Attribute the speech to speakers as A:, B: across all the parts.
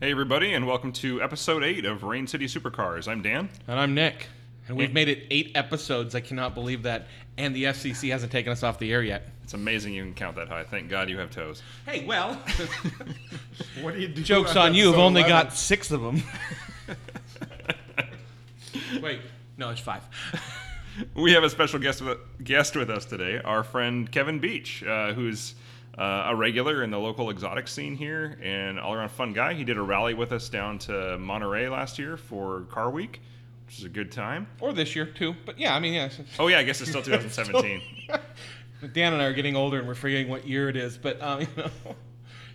A: Hey, everybody, and welcome to episode 8 of Rain City Supercars. I'm Dan.
B: And I'm Nick. And we've made it eight episodes. I cannot believe that. And the FCC hasn't taken us off the air yet.
A: It's amazing you can count that high. Thank God you have toes.
B: Hey, well,
C: What do you do?
B: joke's
C: on
B: on you. I've only
C: 11?
B: got six of them. Wait, no, it's five.
A: We have a special guest with, guest with us today, our friend Kevin Beach, uh, who's uh, a regular in the local exotic scene here and all around fun guy. He did a rally with us down to Monterey last year for Car Week, which is a good time.
B: Or this year, too. But yeah, I mean, yeah.
A: Oh, yeah, I guess it's still 2017.
B: Dan and I are getting older and we're forgetting what year it is. But, um, you know,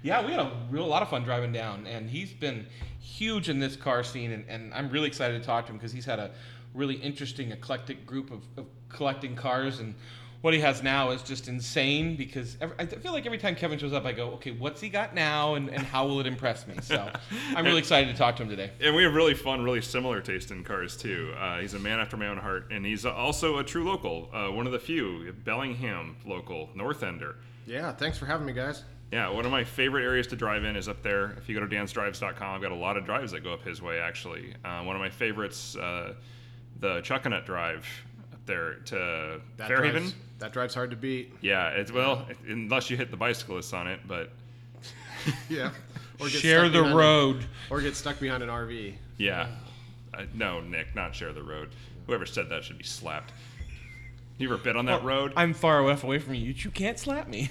B: yeah, we had a real lot of fun driving down. And he's been huge in this car scene. And, and I'm really excited to talk to him because he's had a really interesting, eclectic group of, of collecting cars. And what he has now is just insane because every, I feel like every time Kevin shows up, I go, okay, what's he got now and, and how will it impress me? So I'm really excited to talk to him today.
A: And we have really fun, really similar taste in cars too. Uh, he's a man after my own heart, and he's also a true local, uh, one of the few, Bellingham local, North Ender.
C: Yeah, thanks for having me, guys.
A: Yeah, one of my favorite areas to drive in is up there. If you go to dansdrives.com, I've got a lot of drives that go up his way, actually. Uh, one of my favorites, uh, the Chuckanut Drive up there to
C: That
A: Fairhaven.
C: drives, that drives hard to beat.
A: Yeah, it's well, unless you hit the bicyclists on it, but
C: Yeah. Or get
B: Share
C: stuck
B: the
C: behind a-
B: road.
C: or get stuck behind an RV.
A: yeah. Uh, no, Nick, not share the road. Whoever said that should be slapped. You ever been on that road?
B: I'm far enough away from you. You can't slap me.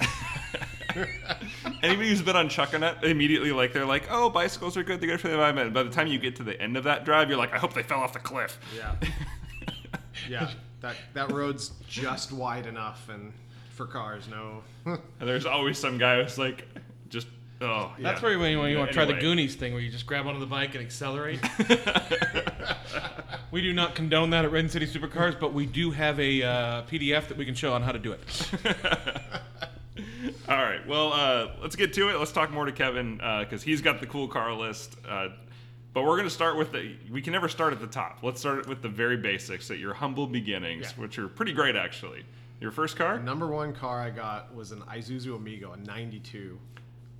A: Anybody who's been on Chuckanut immediately like they're like, oh, bicycles are good, they're good for the environment. By the time you get to the end of that drive, you're like, I hope they fell off the cliff.
C: Yeah. yeah. That that road's just wide enough and for cars, no.
A: And there's always some guy who's like, just oh.
B: That's
A: yeah.
B: where when you, when you want to try the Goonies thing, where you just grab onto the bike and accelerate. we do not condone that at Rain City Supercars, but we do have a uh, PDF that we can show on how to do it.
A: All right, well, uh, let's get to it. Let's talk more to Kevin because he's got the cool car list. But we're going to start with the. We can never start at the top. Let's start with the very basics at your humble beginnings,
C: Yeah.
A: which are pretty great actually. Your first car,
C: Number one car I got was an Isuzu Amigo, a 92.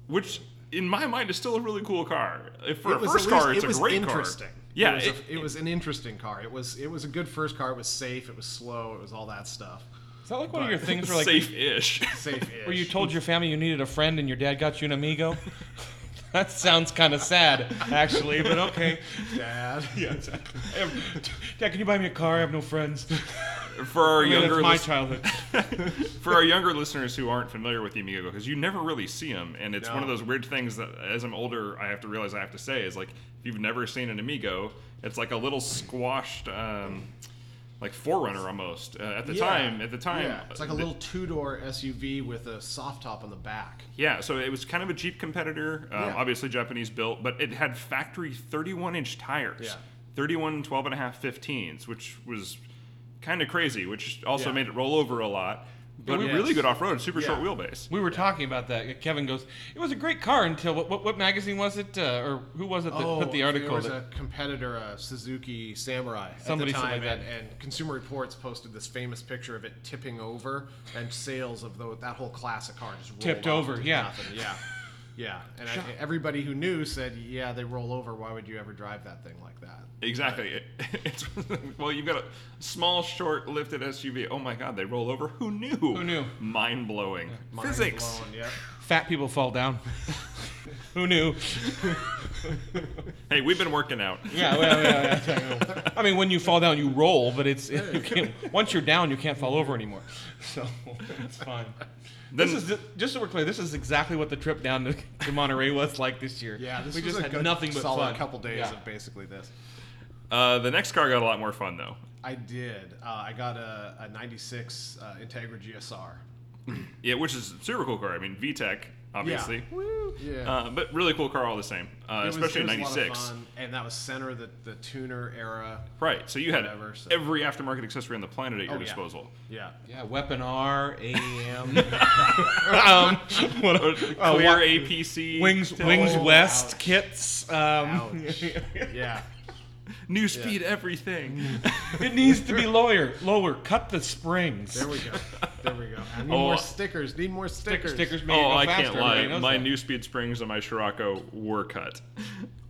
A: which in my mind is still a really cool car. If for
C: It
A: a
C: was
A: first
C: at least-
A: car, it's
C: it was
A: a great
C: interesting.
A: car. Yeah,
C: it was,
A: it-
C: a, it was an interesting car. It was it was a good first car. It was safe. It was slow. It was all that stuff.
B: Is that like one of your things where like
A: safe-ish.
C: safe-ish,
B: where you told your family you needed a friend and your dad got you an amigo? that sounds kind of sad, actually, but okay.
C: Dad.
B: Yeah, exactly. Dad, can you buy me a car? I have no friends.
A: for our
B: I mean,
A: younger
B: that's my
A: lis-
B: childhood.
A: for our younger listeners who aren't familiar with the Amigo, because you never really see them, and it's one of those weird things that, as I'm older, I have to realize I have to say is like, if you've never seen an Amigo, it's like a little squashed, um, like 4Runner almost. Uh, at the
C: Yeah.
A: time, at the time,
C: Yeah, it's like a little two-door SUV with a soft top on the back.
A: Yeah, so it was kind of a Jeep competitor, um,
C: Yeah.
A: obviously Japanese built, but it had factory 31 inch tires.
C: Yeah.
A: 31 12 and a half 15s, which was kind of crazy, which also made it roll over a lot. But
B: we-
A: really good off road, super
C: Yeah.
A: short wheelbase.
B: We were talking about that. Kevin goes, "It was a great car until what? What, what magazine was it, uh, or who was it that put the article?"
C: Oh, There was
B: that-
C: a competitor, a Suzuki Samurai,
B: Somebody
C: at the time,
B: like that.
C: and, and Consumer Reports posted this famous picture of it tipping over, and sales of the, that whole class of car just
B: Tipped over, yeah.
C: nothing. yeah, yeah. And I, everybody who knew said, "Yeah, they roll over. Why would you ever drive that thing like that?"
A: Exactly. It- it's well, you've got a small, short, lifted SUV. Oh my God, they roll over. Who knew? Who
B: knew?
A: Mind blowing.
C: Mind
A: Physics.
C: blown, yeah.
B: Fat people fall down. Who knew?
A: Hey, we've been working out.
B: Yeah, well, yeah, yeah, I mean, when you fall down, you roll, but it's you can't. Once you're down, you can't fall over anymore. So it's fine.
A: Then-
B: this is just so we're clear. This is exactly what the trip down to, to Monterey was like this year.
C: Yeah, this
B: we
C: was
B: just
C: a
B: had
C: good,
B: nothing but
C: solid
B: fun.
C: couple days
B: Yeah.
C: of basically this.
A: Uh, the next car got a lot more fun though.
C: I did. Uh, I got a, a '96 uh, Integra GSR.
A: Yeah, which is a super cool car. I mean, VTEC, obviously.
C: Yeah.
A: Uh, but really cool car all the same, uh,
C: It was-
A: especially in
C: was a lot of
A: '96.
C: and that was center of the, the tuner era.
A: Right. So you had
C: so-
A: every aftermarket accessory on the planet at your
C: Oh, yeah.
A: disposal.
C: Yeah.
B: Yeah, Weapon R, AEM, um, what,
A: Or
B: oh,
A: Clear
B: wa-
A: APC,
B: Wings
A: till-
B: Wings
C: Oh,
B: West
C: ouch.
B: kits. Um,
C: Ouch. yeah.
A: Neuspeed, everything.
B: it needs to be lower. Lower. Cut the springs.
C: There we go. There we go. I need
A: Oh.
C: more stickers. Need more
B: Stick,
C: stickers.
B: stickers. Make it
A: oh, I
B: faster.
A: can't lie. My
B: that.
A: Neuspeed springs on my Scirocco were cut.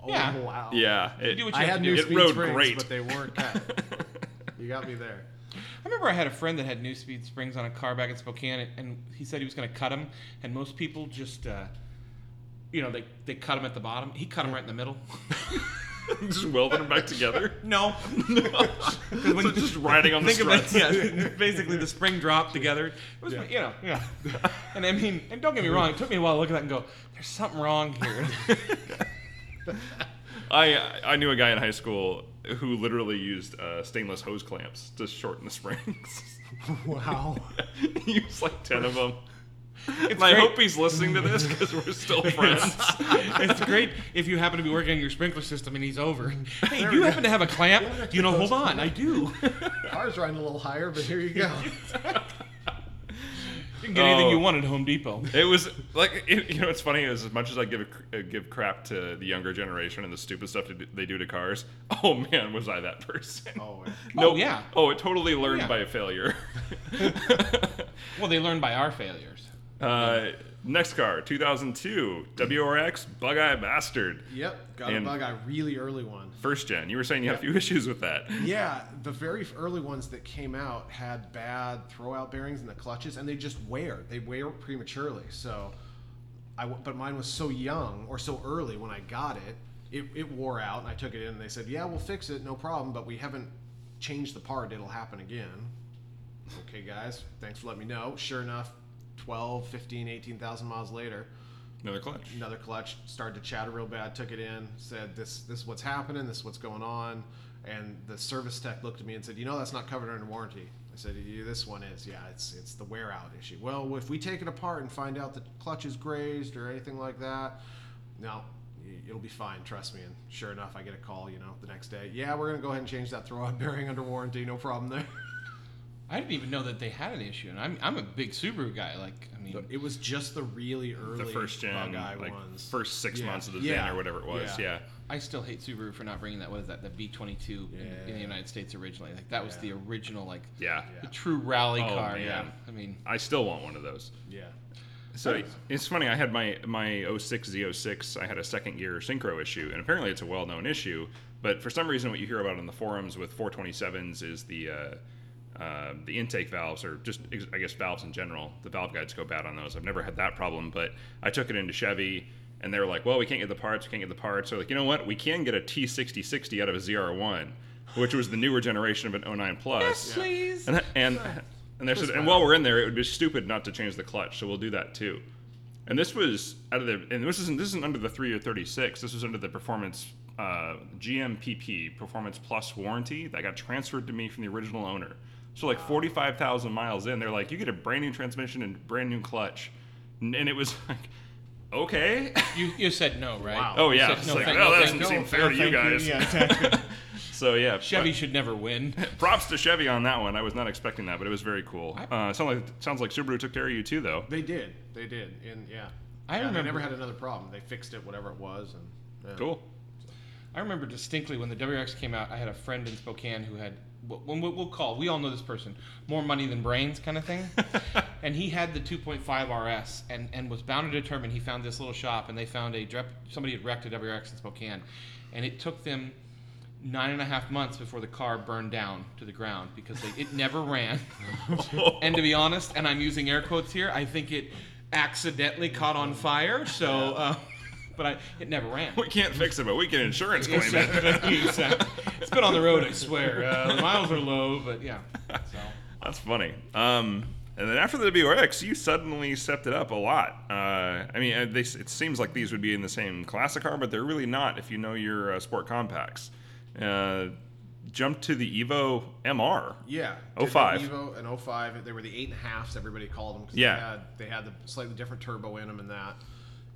C: Oh
B: Yeah.
C: wow.
A: Yeah, it,
B: do what
C: I
B: you have
C: had
B: to
C: new
B: do.
A: It rode
C: springs,
A: great.
C: but they weren't cut. you got me there.
B: I remember I had a friend that had Neuspeed springs on a car back in Spokane, and, and he said he was going to cut them, and most people just, uh, you know, they, they cut them at the bottom. He cut them right in the middle.
A: just welding them back together.
B: No.
A: when so just riding on the
B: Think of it,
A: struts.
B: yeah, basically the spring dropped together. It was, you know, yeah. And I mean, and don't get me wrong, it took me a while to look at that and go, there's something wrong here.
A: I I knew a guy in high school who literally used uh, stainless hose clamps to shorten the springs.
C: Wow.
A: he used like ten of them.
B: It's
A: and I
B: great.
A: hope he's listening to this because we're still friends.
B: it's great if you happen to be working on your sprinkler system and he's over. Hey, do you happen to have a clamp? You know, hold on, I do.
C: Ours riding a little higher, but here you go.
B: You can get anything
A: Oh.
B: you want at Home Depot.
A: It was like it, you know it's funny is as much as I give a, uh, give crap to the younger generation and the stupid stuff to do, they do to cars. Oh man, was I that person?
C: Oh, yeah.
A: no,
B: yeah.
A: Oh, it totally learned
B: yeah.
A: by failure.
B: Well, they learn by our failures.
A: Uh, next car, 2002 WRX Bug Eye Bastard,
C: Yep. Got
A: And-
C: a bug eye really early one.
A: first gen. You were saying you had a few issues with that.
C: Yeah, the very early ones that came out had bad throwout bearings in the clutches, and they just wear. They wear prematurely. So, I but mine was so young or so early when I got it, it, it wore out, and I took it in, and they said, "Yeah, we'll fix it, no problem." But we haven't changed the part; it'll happen again. Okay, guys, thanks for letting me know. Sure enough, 12, 15, 18,000 miles later,
A: Another clutch.
C: another clutch started to chatter real bad took it in said this this is what's happening this is what's going on and the service tech looked at me and said you know that's not covered under warranty. I said this one is yeah it's it's the wear out issue. Well if we take it apart and find out the clutch is grazed or anything like that no it'll be fine trust me. And sure enough i get a call you know the next day yeah we're going to go ahead and change that throwout bearing under warranty no problem there
B: I didn't even know that they had an issue, and I'm, I'm a big Subaru guy. Like, I mean,
C: it was just the really early
A: The first gen,
C: bug
A: like
C: ones
A: first six
C: Yeah.
A: months of the
C: Yeah.
A: gen or whatever it was.
C: Yeah.
A: Yeah.
B: I still hate Subaru for not bringing that. What is that? The V22 in, in the United States originally. Like that was
C: Yeah.
B: the original, like
A: Yeah.
B: the true rally
A: Oh,
B: car.
A: man.
B: Yeah. I mean,
A: I still want one of those.
C: yeah
A: So it's funny. I had my my 06 Z06. I had a second gear synchro issue, and apparently it's a well known issue. But for some reason, what you hear about on the forums with 427s is the uh, uh, the intake valves, or just I guess valves in general. The valve guides go bad on those. I've never had that problem, but I took it into Chevy, and they were like, "Well, we can't get the parts. We can't get the parts." So like, you know what? We can get a T6060 out of a ZR1, which was the newer generation of an 09 Plus.
B: yes, please.
A: And and and they said, and while we're in there, it would be stupid not to change the clutch, so we'll do that too. And this was out of the, and this isn't this isn't under the three or thirty six. This was under the performance uh, GMPP Performance Plus warranty that got transferred to me from the original owner. So like forty five thousand miles in, they're like, you get a brand new transmission and brand new clutch, and, and it was like, okay.
B: You, you said no, right?
C: Wow.
A: Oh yeah,
B: said
A: it's
B: no,
A: like,
B: thank-
A: well,
B: no,
A: that doesn't
B: you.
A: seem fair to you guys.
B: Yeah, exactly.
A: so yeah,
B: Chevy
A: but-
B: should never win.
A: props to Chevy on that one. I was not expecting that, but it was very cool. Uh, sounds like sounds like Subaru took care of you too, though.
C: They did. They did. And yeah.
B: I
C: Yeah,
B: remember-
C: They never had another problem. They fixed it, whatever it was. And yeah.
A: Cool.
B: I remember distinctly when the WRX came out, I had a friend in Spokane who had, when we'll, we'll call, we all know this person, more money than brains kind of thing. and he had the 2.5 RS and, and was bound and determined. He found this little shop and they found a, somebody had wrecked a WRX in Spokane. And it took them nine and a half months before the car burned down to the ground because they, it never ran. and to be honest, and I'm using air quotes here, I think it accidentally caught on fire. So, uh, but I, it never ran.
A: We can't fix it, but we can insurance claim it.
B: Exactly, exactly. It's been on the road, I swear. Uh, the miles are low, but yeah. So
A: That's funny. Um, and then after the WRX, you suddenly stepped it up a lot. Uh, I mean, uh, they, it seems like these would be in the same classic car, but they're really not if you know your uh, sport compacts. Uh, jump to the Evo MR.
C: Yeah.
A: Oh five.
C: Evo and 05. They were the eight and a halves. Everybody called them because
A: Yeah.
C: they had they had the slightly different turbo in them and that.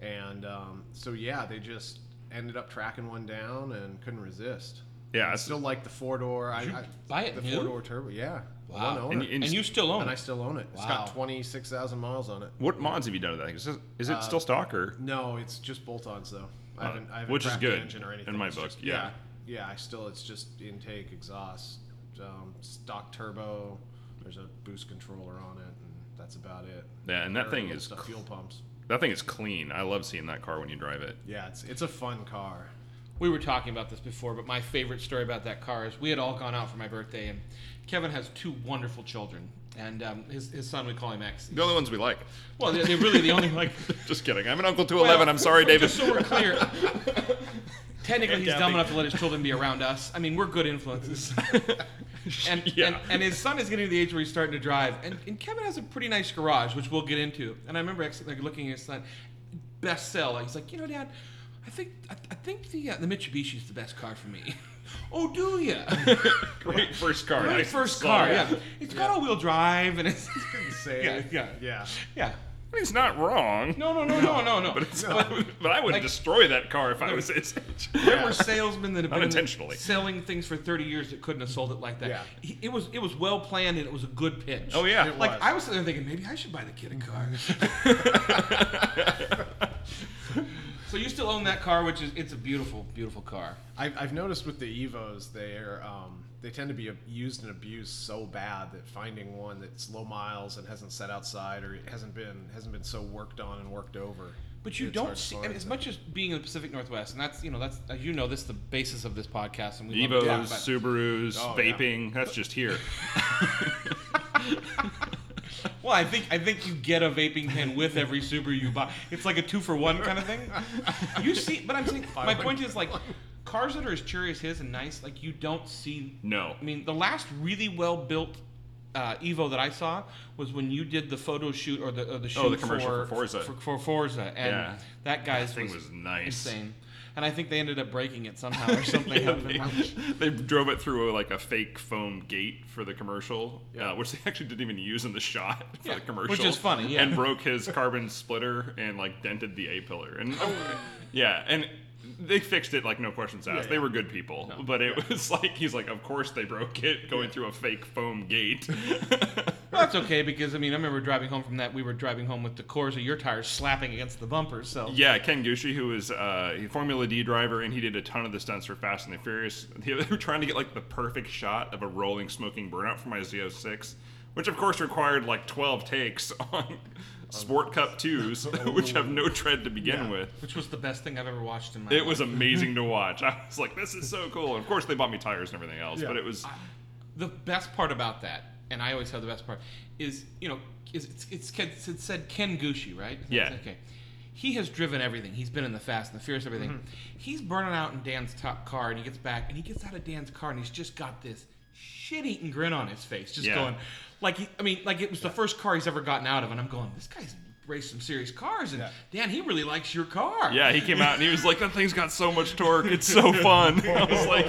C: And um, so yeah, they just ended up tracking one down and couldn't resist.
A: Yeah,
C: I still like the four door. I, I
B: buy it
C: the four door turbo. Yeah.
B: Wow.
C: One owner.
A: And, and
B: and you still own it.
C: And I still own it.
B: Wow.
C: It's got twenty six thousand miles on it.
A: what mods have you done to that? Is it, is
C: Uh,
A: it still stock or?
C: No, it's just bolt-ons though. I
A: Uh,
C: haven't, I haven't
A: which is good
C: the engine or anything.
A: in my
C: It's
A: book,
C: just-
A: yeah.
C: yeah, yeah. I still, it's just intake, exhaust, um, stock turbo. There's a boost controller on it, and that's about it.
A: Yeah, and that
C: There
A: thing is
C: stuff, fuel pumps.
A: That thing is clean. I love seeing that car when you drive it.
C: Yeah, it's it's a fun car.
B: we were talking about this before, but my favorite story about that car is we had all gone out for my birthday, and Kevin has two wonderful children, and um, his his son we call him X.
A: The only ones we like.
B: Well, they're, they're really the only like.
A: Just kidding. I'm an uncle to 11. I'm sorry, David.
B: Just so we're clear. Technically,
A: And
B: he's dumb enough to let his children be around us. I mean, we're good influences. and,
A: Yeah.
B: and and his son is getting to the age where he's starting to drive. And, and Kevin has a pretty nice garage, which we'll get into. And I remember like looking at his son, best sell. He's like, you know, Dad, I think I, I think the uh, the Mitsubishi is the best car for me. oh, do you?
A: Great first car.
B: Great first car. Yeah, it's got all-wheel drive, and it's
C: Say
B: yeah, yeah,
C: Yeah.
B: yeah.
A: He's not wrong.
B: No, no, no, no, no, no.
A: But, it's but, but I would
B: like-
A: destroy that car if I was his age.
B: There were salesmen that have been
A: Unintentionally.
B: selling things for 30 years that couldn't have sold it like that.
C: Yeah.
B: He- It was it was well planned and it was a good pitch.
A: Oh yeah.
C: It
B: Like
C: was.
B: I was sitting there thinking maybe I should buy the kid a car. so you still own that car, which is it's a beautiful, beautiful car.
C: I've, I've noticed with the Evos, they're um, they tend to be used and abused so bad that finding one that's low miles and hasn't sat outside or hasn't been hasn't been so worked on and worked over.
B: But you don't see, I mean, as much as being in the Pacific Northwest, and that's you know that's as you know this is the basis of this podcast, and we
A: Evos,
B: love to about-
A: Subarus,
C: Oh, yeah.
A: vaping. That's just here.
B: Well, I think I think you get a vaping pen with every Subaru you buy. It's like a two for one kind of thing. You see, but I'm saying my point is like cars that are as cheery as his and nice, like you don't see.
A: No.
B: I mean, the last really well built uh, Evo that I saw was when you did the photo shoot or the or the shoot
A: Oh, the commercial for Forza.
B: For, for Forza, and
A: Yeah.
B: that guy's
A: thing was nice.
B: insane. And I think they ended up breaking it somehow or something.
A: Yeah, they, they drove it through a, like a fake foam gate for the commercial, uh, which they actually didn't even use in the shot for
B: Yeah,
A: the commercial.
B: which is funny, yeah.
A: And broke his carbon splitter and like dented the A pillar. And yeah, and they fixed it like no questions asked.
C: Yeah,
A: They were good people, but it was like he's like, of course they broke it going through a fake foam gate.
B: Well, that's okay because I mean I remember driving home from that. We were driving home with the cores of your tires slapping against the bumpers. So
A: Yeah, Ken Gushi, who was uh, a Formula D driver, and he did a ton of the stunts for Fast and the Furious. They were trying to get like the perfect shot of a rolling smoking burnout for my Z06, which of course required like 12 takes on Sport Cup 2s, which have no tread to begin
C: Yeah.
A: with.
B: which was the best thing I've ever watched in my
A: It
B: life.
A: was amazing to watch. I was like, this is so cool. And of course, they bought me tires and everything else,
C: Yeah.
A: but it was.
B: the best part about that, and I always have the best part, is you know, is it's it's, it's, it said Ken Gushi, right?
A: Yeah.
B: Okay. He has driven everything. He's been in the Fast and the Furious, everything.
A: Mm-hmm.
B: He's burning out in Dan's top car, and he gets back, and he gets out of Dan's car, and he's just got this shit-eating grin on his face, just
A: Yeah.
B: going, like he, I mean, like it was the first car he's ever gotten out of, and I'm going, this guy's raced some serious cars, and
C: Yeah.
B: Dan, he really likes your car.
A: Yeah, he came out and he was like, "That thing's got so much torque. It's so fun." I was like,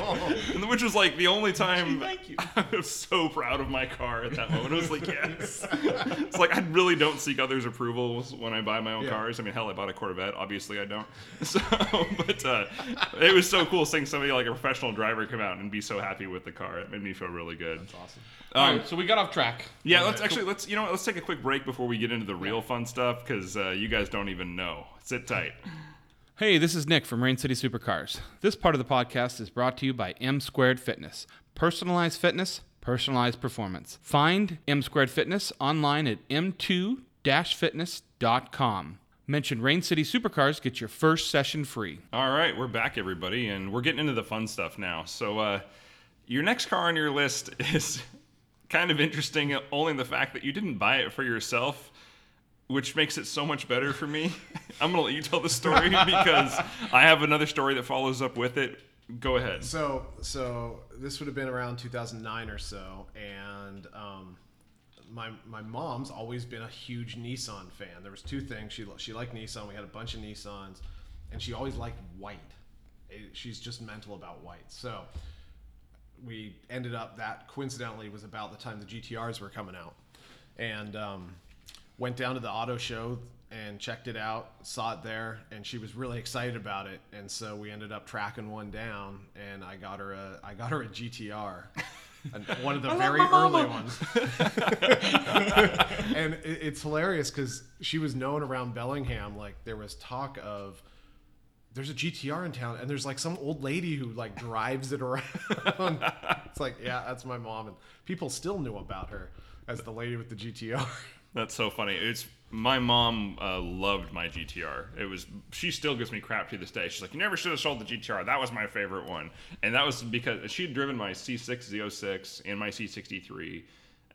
A: and which was like the only time
B: Thank you.
A: I was so proud of my car at that moment. It was like, yes. It's like I really don't seek others' approvals when I buy my own
C: Yeah.
A: cars. I mean, hell, I bought a Corvette. Obviously, I don't. So, but uh, it was so cool seeing somebody like a professional driver come out and be so happy with the car. It made me feel really good.
C: That's awesome.
B: All
A: Um,
B: right, so we got off track.
A: yeah, let's actually let's you know what, let's take a quick break before we get into the real fun stuff because uh, you guys don't even know. Sit tight.
B: Hey, this is Nick from Rain City Supercars. This part of the podcast is brought to you by M Squared Fitness. Personalized fitness, personalized performance. Find M Squared Fitness online at m2-fitness.com. Mention Rain City Supercars, get your first session free.
A: All right, we're back, everybody, and we're getting into the fun stuff now. So, uh, your next car on your list is kind of interesting, only the fact that you didn't buy it for yourself, which makes it so much better for me. I'm to let you tell the story because I have another story that follows up with it. Go ahead.
C: So, so this would have been around 2009 or so, and um, my my mom's always been a huge Nissan fan. There was two things she she liked Nissan. We had a bunch of Nissans, and she always liked white. It- she's just mental about white. So we ended up that coincidentally was about the time the GTRs were coming out, and um, went down to the auto show and checked it out, saw it there, and she was really excited about it. And so we ended up tracking one down, and I got her a I got her a GTR. One of the very early ones, and it, it's hilarious because she was known around Bellingham. Like there was talk of there's a GTR in town, and there's like some old lady who like drives it around. it's like, yeah, that's my mom, and people still knew about her as the lady with the GTR.
A: That's so funny. It's my mom uh, loved my GTR. It was she still gives me crap to this day. She's like, "You never should have sold the GTR. That was my favorite one." And that was because she'd driven my C6 Z06 and my C63,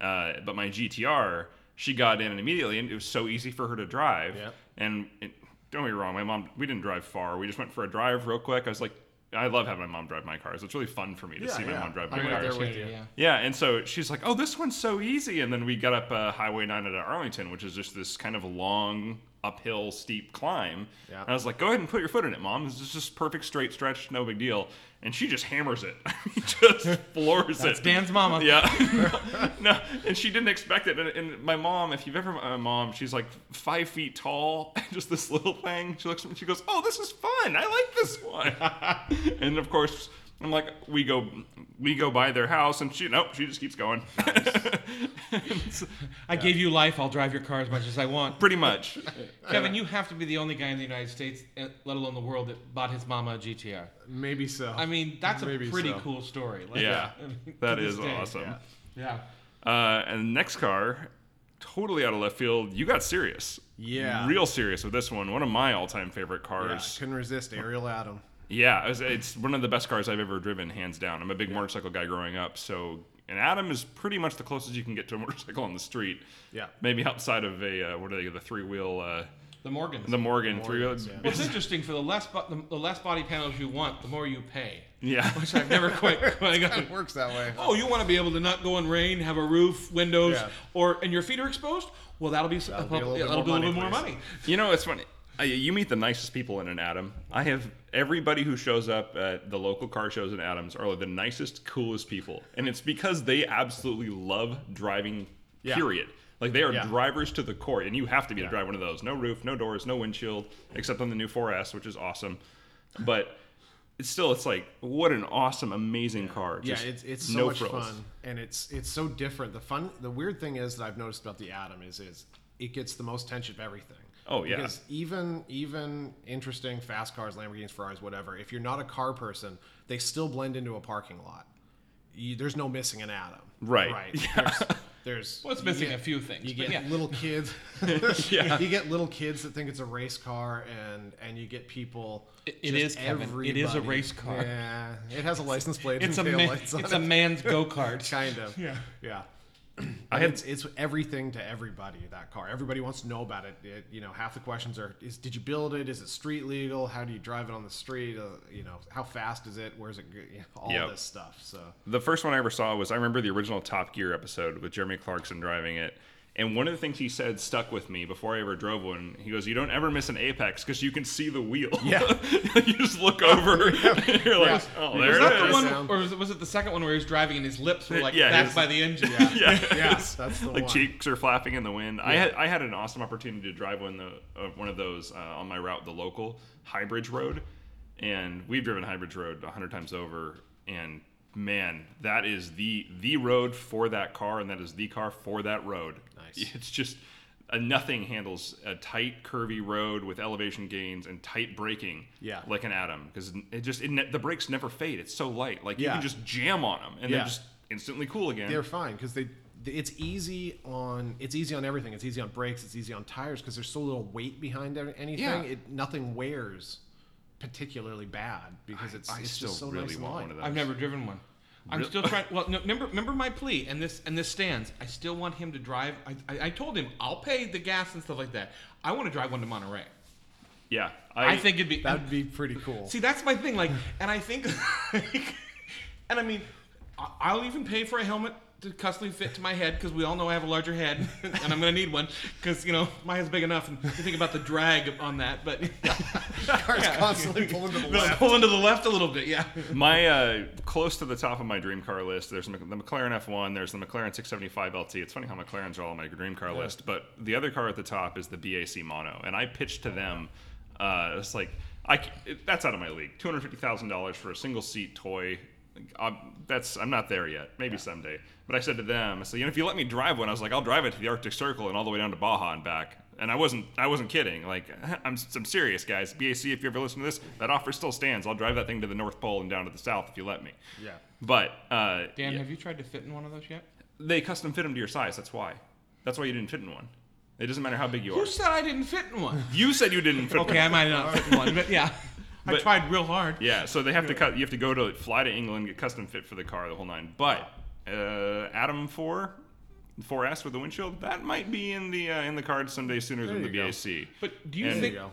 A: uh, but my GTR she got in immediately, and it was so easy for her to drive.
C: Yep.
A: And it, don't get me wrong, my mom we didn't drive far. We just went for a drive real quick. I was like. I love having my mom drive my cars. It's really fun for me to
C: Yeah,
A: see my
C: yeah.
A: mom drive my
C: I'm right
A: cars.
C: there with you.
B: Yeah.
A: Yeah, and so she's like, "Oh, this one's so easy." And then we got up uh, Highway 9 at Arlington, which is just this kind of long uphill steep climb.
C: Yeah.
A: And I was like, "Go ahead and put your foot in it, mom. This is just perfect straight stretch, no big deal." And she just hammers it. just floors
B: That's
A: it.
B: Dan's mama.
A: Yeah. no, and she didn't expect it. And, and my mom, if you've ever met my mom, she's like five feet tall, just this little thing. She looks at me, she goes, "Oh, this is fun. I like this one." and of course, I'm like, we go, we go by their house, and she, nope, she just keeps going. It's
B: I gave you life. I'll drive your car as much as I want.
A: pretty much.
B: Kevin, you have to be the only guy in the United States, eh, let alone the world, that bought his mama a GTR.
C: Maybe so.
B: I mean, that's a pretty
C: so.
B: cool story. Like,
A: Yeah,
B: I mean,
A: that
B: this
A: is
B: day.
A: awesome.
C: Yeah.
B: Yeah.
A: Uh, and the next car, totally out of left field. You got serious.
C: Yeah.
A: Real serious with this one. One of my all-time favorite
C: Yeah,
A: cars.
C: couldn't resist Ariel Atom.
A: Yeah, it's, it's one of the best cars I've ever driven, hands down. I'm a big motorcycle guy growing up, so and Atom is pretty much the closest you can get to a motorcycle on the street.
C: Yeah.
A: Maybe outside of a uh, what are they, the three wheel, uh,
B: The Morgans.
A: the Morgan three wheel.
C: Morgans, yeah.
B: What's interesting for the less bo- the, the less body panels you want, the more you pay.
A: Yeah,
B: Which I've never quite, quite got.
C: It works that way.
B: Oh, you want to be able to not go in rain, have a roof, windows,
C: Yeah.
B: or and your feet are exposed? Well, that'll be s-
C: That'll be a little
B: yeah,
C: bit more
B: be a little bit more
C: money,
B: money.
A: you know it's funny. Uh, you meet the nicest people in an Atom. I have everybody who shows up at the local car shows in Atoms are like the nicest, coolest people, and it's because they absolutely love driving.
C: Yeah.
A: Period. Like they are
C: Yeah.
A: drivers to the core, and you have to be
C: Yeah.
A: to drive one of those. No roof, no doors, no windshield, except on the new 4S, which is awesome. But it's still, it's like what an awesome, amazing car.
C: Yeah,
A: Just
C: it's it's so
A: no
C: much
A: frills.
C: fun, and it's it's so different. The fun, the weird thing is that I've noticed about the Atom is is it gets the most attention of everything.
A: Oh, yeah.
C: Because even even interesting fast cars, Lamborghinis, Ferraris, whatever. If you're not a car person, they still blend into a parking lot. You, there's no missing an Atom.
A: Right.
C: Right.
A: Yeah.
C: There's, there's
B: Well, it's missing
C: get-
B: a few things.
C: You get
B: yeah.
C: little kids.
A: Yeah.
C: You get little kids that think it's a race car, and and you get people.
B: It- it
C: just
B: is, Kevin. It is a race car.
C: Yeah, it has a license plate
B: It's a man,
C: taillights on
B: it's
C: it.
B: a man's go kart.
C: kind of.
B: Yeah.
C: Yeah.
A: I had-
C: it's, it's everything to everybody. That car, everybody wants to know about it. it. You know, half the questions are: Is did you build it? Is it street legal? How do you drive it on the street? Uh, you know, how fast is it? Where's it? go- You know, all
A: Yep.
C: this stuff. So
A: The first one I ever saw was I remember the original Top Gear episode with Jeremy Clarkson driving it. And one of the things he said stuck with me before I ever drove one. He goes, "You don't ever miss an apex because you can see the wheel.
C: Yeah.
A: you just look over. and you're like, oh, there
B: Was
A: it
B: that
A: is.
B: the one, or was it, was it the second one where he was driving and his lips were like
A: Yeah,
B: back
A: his-
B: by the engine?
A: yeah,
C: yes, that's the
A: like
C: one.
A: cheeks are flapping in the wind. I had I had an awesome opportunity to drive one the uh, one of those uh, on my route, the local High Bridge Road, and we've driven High Bridge Road a hundred times over. And man, that is the the road for that car, and that is the car for that road.
C: Nice.
A: It's just. Uh, nothing handles a tight, curvy road with elevation gains and tight braking
C: Yeah.
A: like an Atom because it just it ne- the brakes never fade. It's so light, like you
C: Yeah.
A: can just jam on them and
C: Yeah.
A: they're just instantly cool again.
C: they're fine because they. It's easy on it's easy on everything. It's easy on brakes. It's easy on tires because there's so little weight behind any- anything.
A: Yeah.
C: It nothing wears particularly bad because it's
A: I
C: it's
A: still
C: just so
A: really
C: nice
A: want one of those.
B: I've never driven one. I'm
A: Really?
B: still trying. Well, no, remember, remember my plea, and this and this stands. I still want him to drive. I, I, I told him I'll pay the gas and stuff like that. I want to drive one to Monterey.
A: Yeah,
B: I, I think it'd be.
C: That'd be pretty cool.
B: See, that's my thing. Like, and I think, and I mean, I- I'll even pay for a helmet to customly fit to my head because we all know I have a larger head, and I'm gonna need one because you know my head's big enough. And you think about the drag on that, but
C: Car's constantly pulling to the left.
B: pulling to the left a little bit. Yeah.
A: my uh, close to the top of my dream car list. There's the McLaren F1. There's the McLaren 675 LT. It's funny how McLarens are all on my dream car list, but the other car at the top is the BAC Mono, and I pitched to them. Uh, it's like I c- it- that's out of my league. Two hundred fifty thousand dollars for a single seat toy. I'm, that's I'm not there yet. Maybe someday. But I said to them, I said, you know, if you let me drive one, I was like, I'll drive it to the Arctic Circle and all the way down to Baja and back. And I wasn't I wasn't kidding. Like I'm I'm serious, guys. BAC, if you ever listen to this, that offer still stands. I'll drive that thing to the North Pole and down to the South if you let me.
C: Yeah.
A: But uh,
B: Dan,
A: yeah,
B: have you tried to fit in one of those yet?
A: they custom fit them to your size. That's why. That's why you didn't fit in one. It doesn't matter how big you are.
B: Who said I didn't fit in one?
A: You said you didn't fit. In one.
B: Okay, I might not fit in one, but yeah, I
A: But-
B: tried real hard.
A: Yeah, so they have to cut. You have to go to fly to England, get custom fit for the car, the whole nine. But uh, Atom Four, 4S with the windshield, that might be in the uh, in the cards someday sooner than the
C: you go.
A: BAC.
B: But do you
A: And-
B: think
C: you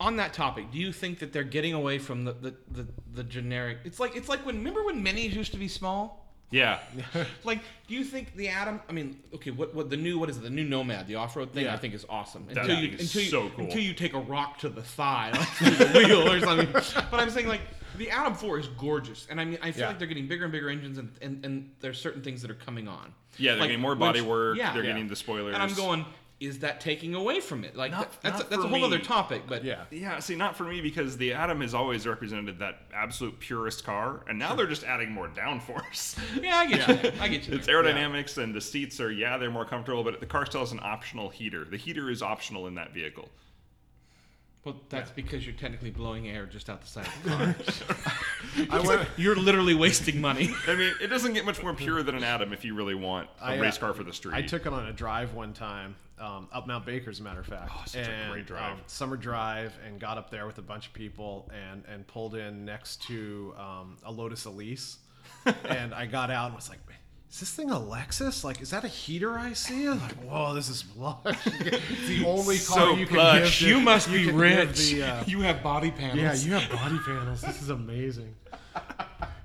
B: on that topic, do you think that they're getting away from the, the, the, the generic it's like it's like when remember when minis used to be small?
A: Yeah,
B: Like, do you think the Atom? I mean, okay, what what the new what is it? The new Nomad, the off road thing,
C: Yeah.
B: I think is awesome.
A: That
B: Until
A: thing
B: you
A: is
B: until you
A: so cool.
B: until you take a rock to the thigh, like through the wheel or something. But I'm saying like the Atom Four is gorgeous, and I mean I feel
C: Yeah.
B: like they're getting bigger and bigger engines, and, and, and there's certain things that are coming on.
A: yeah, they're
B: Like,
A: getting more work.
B: yeah.
A: they're getting the spoilers.
B: And I'm going, is that taking away from it? Like
A: Not-
B: that- that's
A: not
B: that's a whole other topic, but
C: Yeah.
A: Yeah, see, not for me because the Atom has always represented that absolute purist car, and now they're just adding more downforce.
B: yeah, I get you. I get you.
A: It's
B: there.
A: aerodynamics and the seats are yeah they're more comfortable, but the car still has an optional heater. The heater is optional in that vehicle.
B: Well, that's because you're technically blowing air just out the side of the car.
C: I went.
B: you're literally wasting money.
A: I mean, it doesn't get much more pure than an Atom if you really want a
C: I, uh,
A: race car for the street.
C: I took it on a drive one time, um, up Mount Baker, as a matter of fact.
A: Oh, such a great drive.
C: Um, summer drive, and got up there with a bunch of people, and and pulled in next to um, a Lotus Elise, and I got out and was like. Is this thing a Lexus? Like, is that a heater I see? I'm like, whoa, this is plush. it's the only car
A: So
C: you can
A: plush.
C: give.
B: You
C: the-
B: must be rich.
C: the, uh,
B: you have body panels.
C: yeah, you have body panels. This is amazing.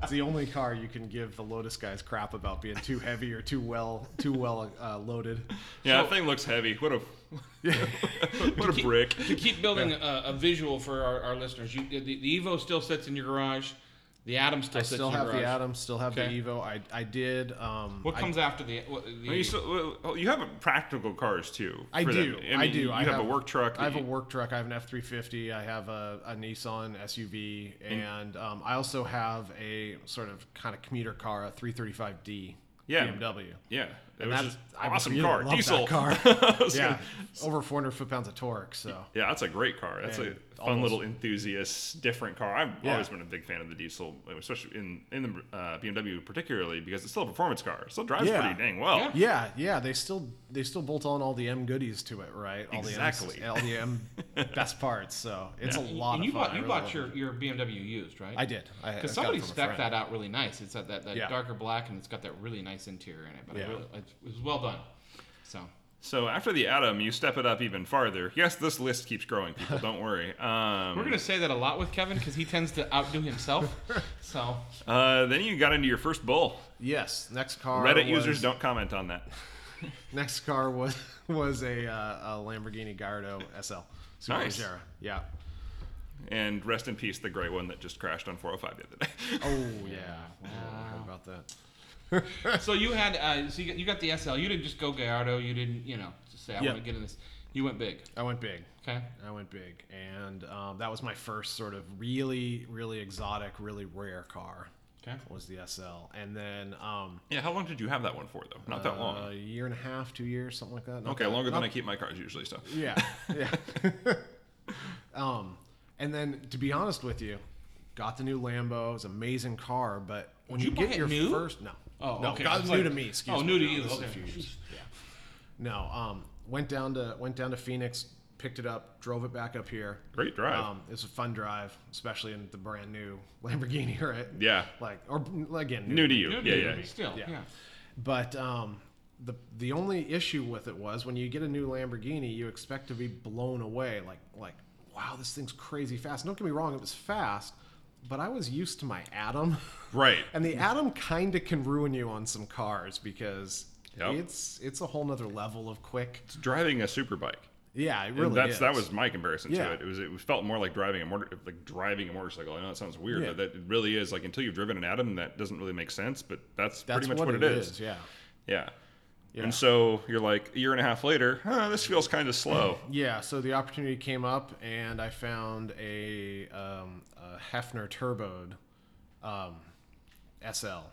C: It's the only car you can give the Lotus guys crap about being too heavy or too well too well uh, loaded.
A: yeah, that thing looks heavy. What a what a brick.
B: to keep building a, a visual for our, our listeners, you, the, the Evo still sits in your garage. The Atom still
C: I
B: sits
C: still
B: in your
C: have
B: garage.
C: the Atom, still have
B: Okay.
C: the Evo. I I did. Um,
B: What
C: I-
B: comes after the? What, the
A: Well, you, still, well, you have practical cars too.
C: I
A: for
C: do.
A: them.
C: I,
A: mean,
C: do.
A: You
C: I
A: have, a work truck.
C: I have a
A: you-
C: work truck. I have an F three fifty. I have a, a Nissan SUV, and um, I also have a sort of kind of commuter car, a three thirty five D
A: Yeah.
C: BMW.
A: Yeah, it
C: And
A: was
C: that's-
A: just
C: I
A: awesome
C: really
A: car.
C: love
A: Diesel
C: that car.
A: I was
C: Yeah,
A: gonna-
C: over four hundred foot pounds of torque. So
A: yeah, that's a great car. That's a
C: And
A: fun
C: almost-
A: little enthusiast, different car. I've
C: Yeah.
A: always been a big fan of the diesel, especially in in the uh, BMW particularly because it's still a performance car. It still drives
C: Yeah.
A: pretty dang well.
B: Yeah.
C: Yeah, yeah, they still they still bolt on all the M goodies to it, right? All
A: Exactly.
C: the M, all the M best parts. So it's
A: Yeah.
C: a lot
B: and
C: of
B: you
C: fun.
B: bought you
C: really
B: bought your,
C: it.
B: your BMW used, right?
C: I did.
B: Because
C: I
B: somebody
C: it
B: spec that out really nice. It's that, that, that
C: Yeah.
B: darker black and it's got that really nice interior in it. But I
C: Yeah.
B: really, it was well done. So
A: So after the Atom, you step it up even farther. Yes, this list keeps growing. People, don't worry. Um,
B: we're gonna say that a lot with Kevin because he tends to outdo himself. so
A: uh, then you got into your first bull.
C: Yes, next car.
A: Reddit
C: was,
A: users don't comment on that.
C: Next car was was a, uh, a Lamborghini Gallardo SL.
A: Nice.
C: Superleggera. Yeah.
A: And rest in peace, the gray one that just crashed on 405 the other day.
C: Oh yeah. yeah I heard about that.
B: so you had uh, so you got, you got the SL. You didn't just go Gallardo. You didn't you know just say I
C: Yeah.
B: want to get in this. You went big.
C: I went big.
B: Okay.
C: I went big, and um, that was my first sort of really, really exotic, really rare car.
B: Okay.
C: Was the SL, and then um,
A: yeah, how long did you have that one for, though? Not that long.
C: a
A: long.
C: year and a half, two years, something like that. Not
A: Okay,
C: that-
A: longer than
C: not-
A: I keep my cars usually, so.
C: Yeah, yeah. um, and then to be honest with you, got the new Lambo. It was an amazing car, but when
B: Did
C: you,
B: you buy
C: get
B: it
C: your
B: new?
C: first, no,
B: Oh,
C: no,
B: okay.
C: got
B: It's
C: new
B: like-
C: to me. Excuse
B: oh,
C: me.
B: new to
C: No,
B: you,
C: this is a
B: okay.
C: Yeah. No, um, went down to went down to Phoenix, picked it up, drove it back up here.
A: Great drive.
C: Um, it's a fun drive, especially in the brand new Lamborghini, right?
A: yeah.
C: Like, or again,
A: New to you.
B: New
A: Yeah,
B: to
A: yeah.
B: you, Still,
C: Yeah.
B: yeah.
C: But um, the the only issue with it was when you get a new Lamborghini, you expect to be blown away. Like like wow, this thing's crazy fast. Don't get me wrong, it was fast, but I was used to my Atom,
A: Right.
C: and the Atom kind of can ruin you on some cars because
A: Yep.
C: it's it's a whole nother level of quick.
A: It's driving a super bike.
C: Yeah, it
A: And
C: really
A: that's
C: is.
A: that was my comparison
C: Yeah.
A: to it. It was it felt more like driving a motor like driving a motorcycle. I know it sounds weird,
C: Yeah.
A: but that it really is like until you've driven an Atom, that doesn't really make sense. But that's,
C: that's
A: pretty much
C: what,
A: what,
C: it is. Yeah.
A: Yeah.
C: Yeah.
A: And so you're like a year and a half later, huh, this feels kind of slow.
C: Yeah, so the opportunity came up, and I found a, um, a Heffner turboed um, SL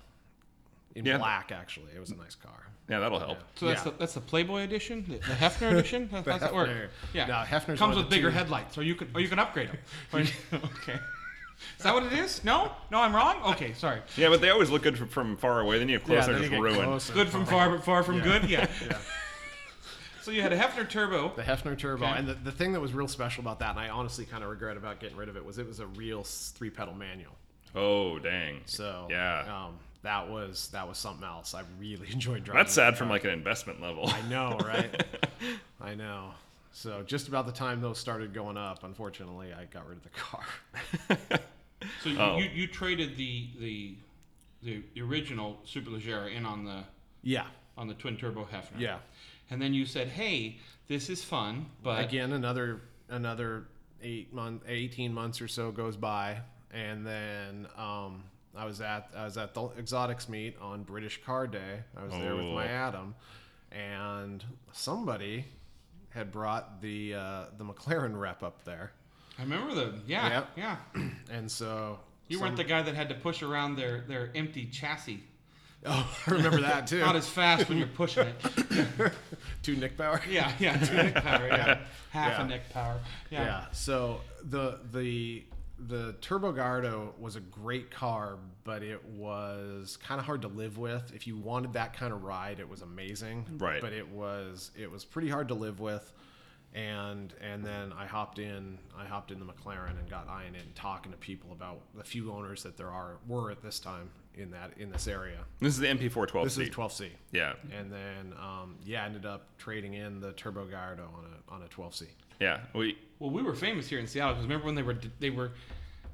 C: in
A: Yeah.
C: black. Actually, it was a nice car.
A: Yeah, that'll help.
B: So that's
C: Yeah.
B: the that's the Playboy edition, the, the Hefner edition. How does that work?
C: Hefner.
B: Yeah,
C: No, Hefner's
B: comes with bigger
C: two-
B: headlights, or you can or you can upgrade them. Okay, is that what it is? No, no, I'm wrong. Okay, sorry.
A: Yeah, but they always look good from, from far away. Then you have close,
C: Yeah,
A: they're just
C: you get
A: ruined.
B: Good from far, but far from
C: Yeah.
B: good. Yeah.
C: Yeah.
B: So you had a Heffner turbo.
C: The Heffner turbo,
B: Okay.
C: and the, the thing that was real special about that, and I honestly kind of regret about getting rid of it, was it was a real three pedal manual.
A: Oh dang.
C: So
A: Yeah.
C: um, that was that was something else. I really enjoyed driving.
A: That's sad
C: that
A: from like an investment level.
C: I know, right? I know. So just about the time those started going up, unfortunately, I got rid of the car.
B: So you,
A: Oh.
B: you, you traded the the the original Superleggera in on the
C: yeah,
B: on the twin turbo Heffner.
C: yeah.
B: And then you said, "Hey, this is fun, but
C: Again, another another eight month, eighteen months or so goes by, and then um, I was at I was at the exotics meet on British Car Day. I was there with my
A: Oh.
C: Atom, and somebody had brought the uh, the McLaren rep up there,
B: I remember the yeah
C: Yep.
B: yeah.
C: and so
B: You weren't the guy that had to push around their their empty chassis.
C: Oh, I remember that too.
B: Not as fast when you're pushing it.
C: Two Nick power.
B: Yeah, yeah, two nick power. Yeah, half
C: Yeah.
B: a nick power. Yeah.
C: Yeah. So the the the Turbo Gardo was a great car, but it was kind of hard to live with. If you wanted that kind of ride, it was amazing.
A: Right.
C: But it was it was pretty hard to live with. And and then I hopped in I hopped in the McLaren and got eyeing it and talking to people about the few owners that there are were at this time in that in this area.
A: this is the MP412
C: This is
A: seat.
C: 12C.
A: Yeah.
C: And then um, yeah, ended up trading in the Turbo Gardo on a on a 12C.
A: Yeah. We
B: Well, we were famous here in Seattle because remember when they were they were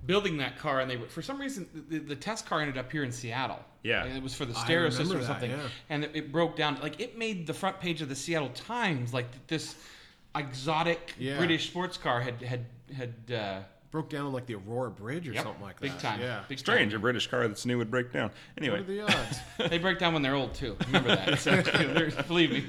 B: building that car and they were for some reason the, the test car ended up here in Seattle.
A: Yeah.
B: and it was for the
C: I
B: stereo system
C: remember
B: or
C: that,
B: something,
C: yeah.
B: and it, it broke down. Like it made the front page of the Seattle Times. Like this exotic
C: Yeah.
B: British sports car had had had. Uh,
C: broke down on like the Aurora Bridge or
B: Yep,
C: something like that.
B: big time.
C: Yeah.
B: Big
A: strange,
B: time.
A: a British car that's new would break down. Anyway.
C: What
A: Anyway,
C: are the odds?
B: They break down when they're old too. Remember that. So, there's- believe me.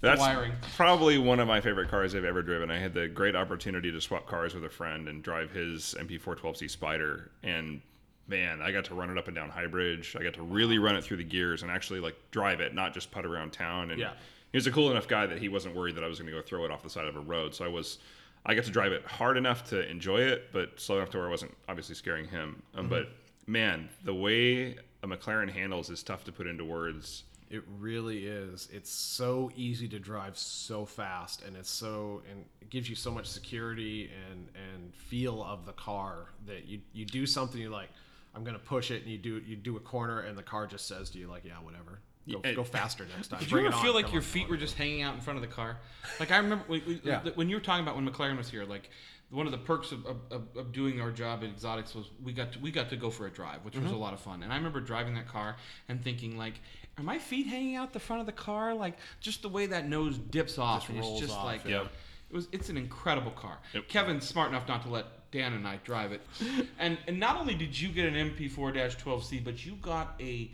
A: That's
B: wiring.
A: probably one of my favorite cars I've ever driven. I had the great opportunity to swap cars with a friend and drive his MP412C Spider, and man, I got to run it up and down High Bridge. I got to really run it through the gears and actually like drive it, not just putt around town. And
C: Yeah.
A: he was a cool enough guy that he wasn't worried that I was going to go throw it off the side of a road. So I was. I got to drive it hard enough to enjoy it, but slow enough to where I wasn't obviously scaring him. Um, But man, the way a McLaren handles is tough to put into words.
C: it really is. It's so easy to drive so fast, and it's so and it gives you so much security and and feel of the car that you you do something you're like, I'm gonna push it, and you do you do a corner, and the car just says to you like, yeah, whatever. Go,
A: Yeah,
C: go faster next time.
B: Did you ever feel
C: on,
B: like your
C: on,
B: feet were just hanging out in front of the car? Like I remember we,
C: Yeah.
B: when you were talking about when McLaren was here, like one of the perks of, of, of, doing our job at Exotics was we got to, we got to go for a drive, which
C: Mm-hmm.
B: was a lot of fun. And I remember driving that car and thinking like, are my feet hanging out the front of the car? Like just the way that nose dips off,
C: Just
B: it's just
C: off,
B: like
A: yeah.
B: it was. It's an incredible car.
A: Yep.
B: Kevin's smart enough not to let Dan and I drive it. and and not only did you get an MP4-12C, but you got a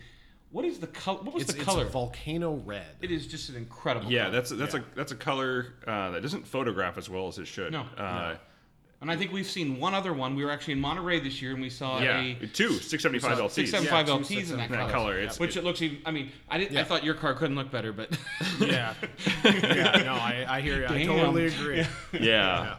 B: what is the color? What was
C: It's,
B: the
C: it's
B: color?
C: volcano red.
B: It is just an incredible.
A: Yeah,
B: color.
A: that's that's
C: Yeah.
A: a that's a color uh, that doesn't photograph as well as it should.
B: No.
A: Uh,
B: And I think we've seen one other one. We were actually in Monterey this year, and we saw
A: Yeah,
B: a
A: two 675 LTs.
B: 675
C: Yeah, two
B: LTs in that
C: 675.
B: color.
A: That color, it's-
B: which it looks even. I mean, I didn't. I thought your car couldn't look better, but
C: yeah, yeah. No, I, I hear you. I totally agree.
A: Yeah.
C: Yeah.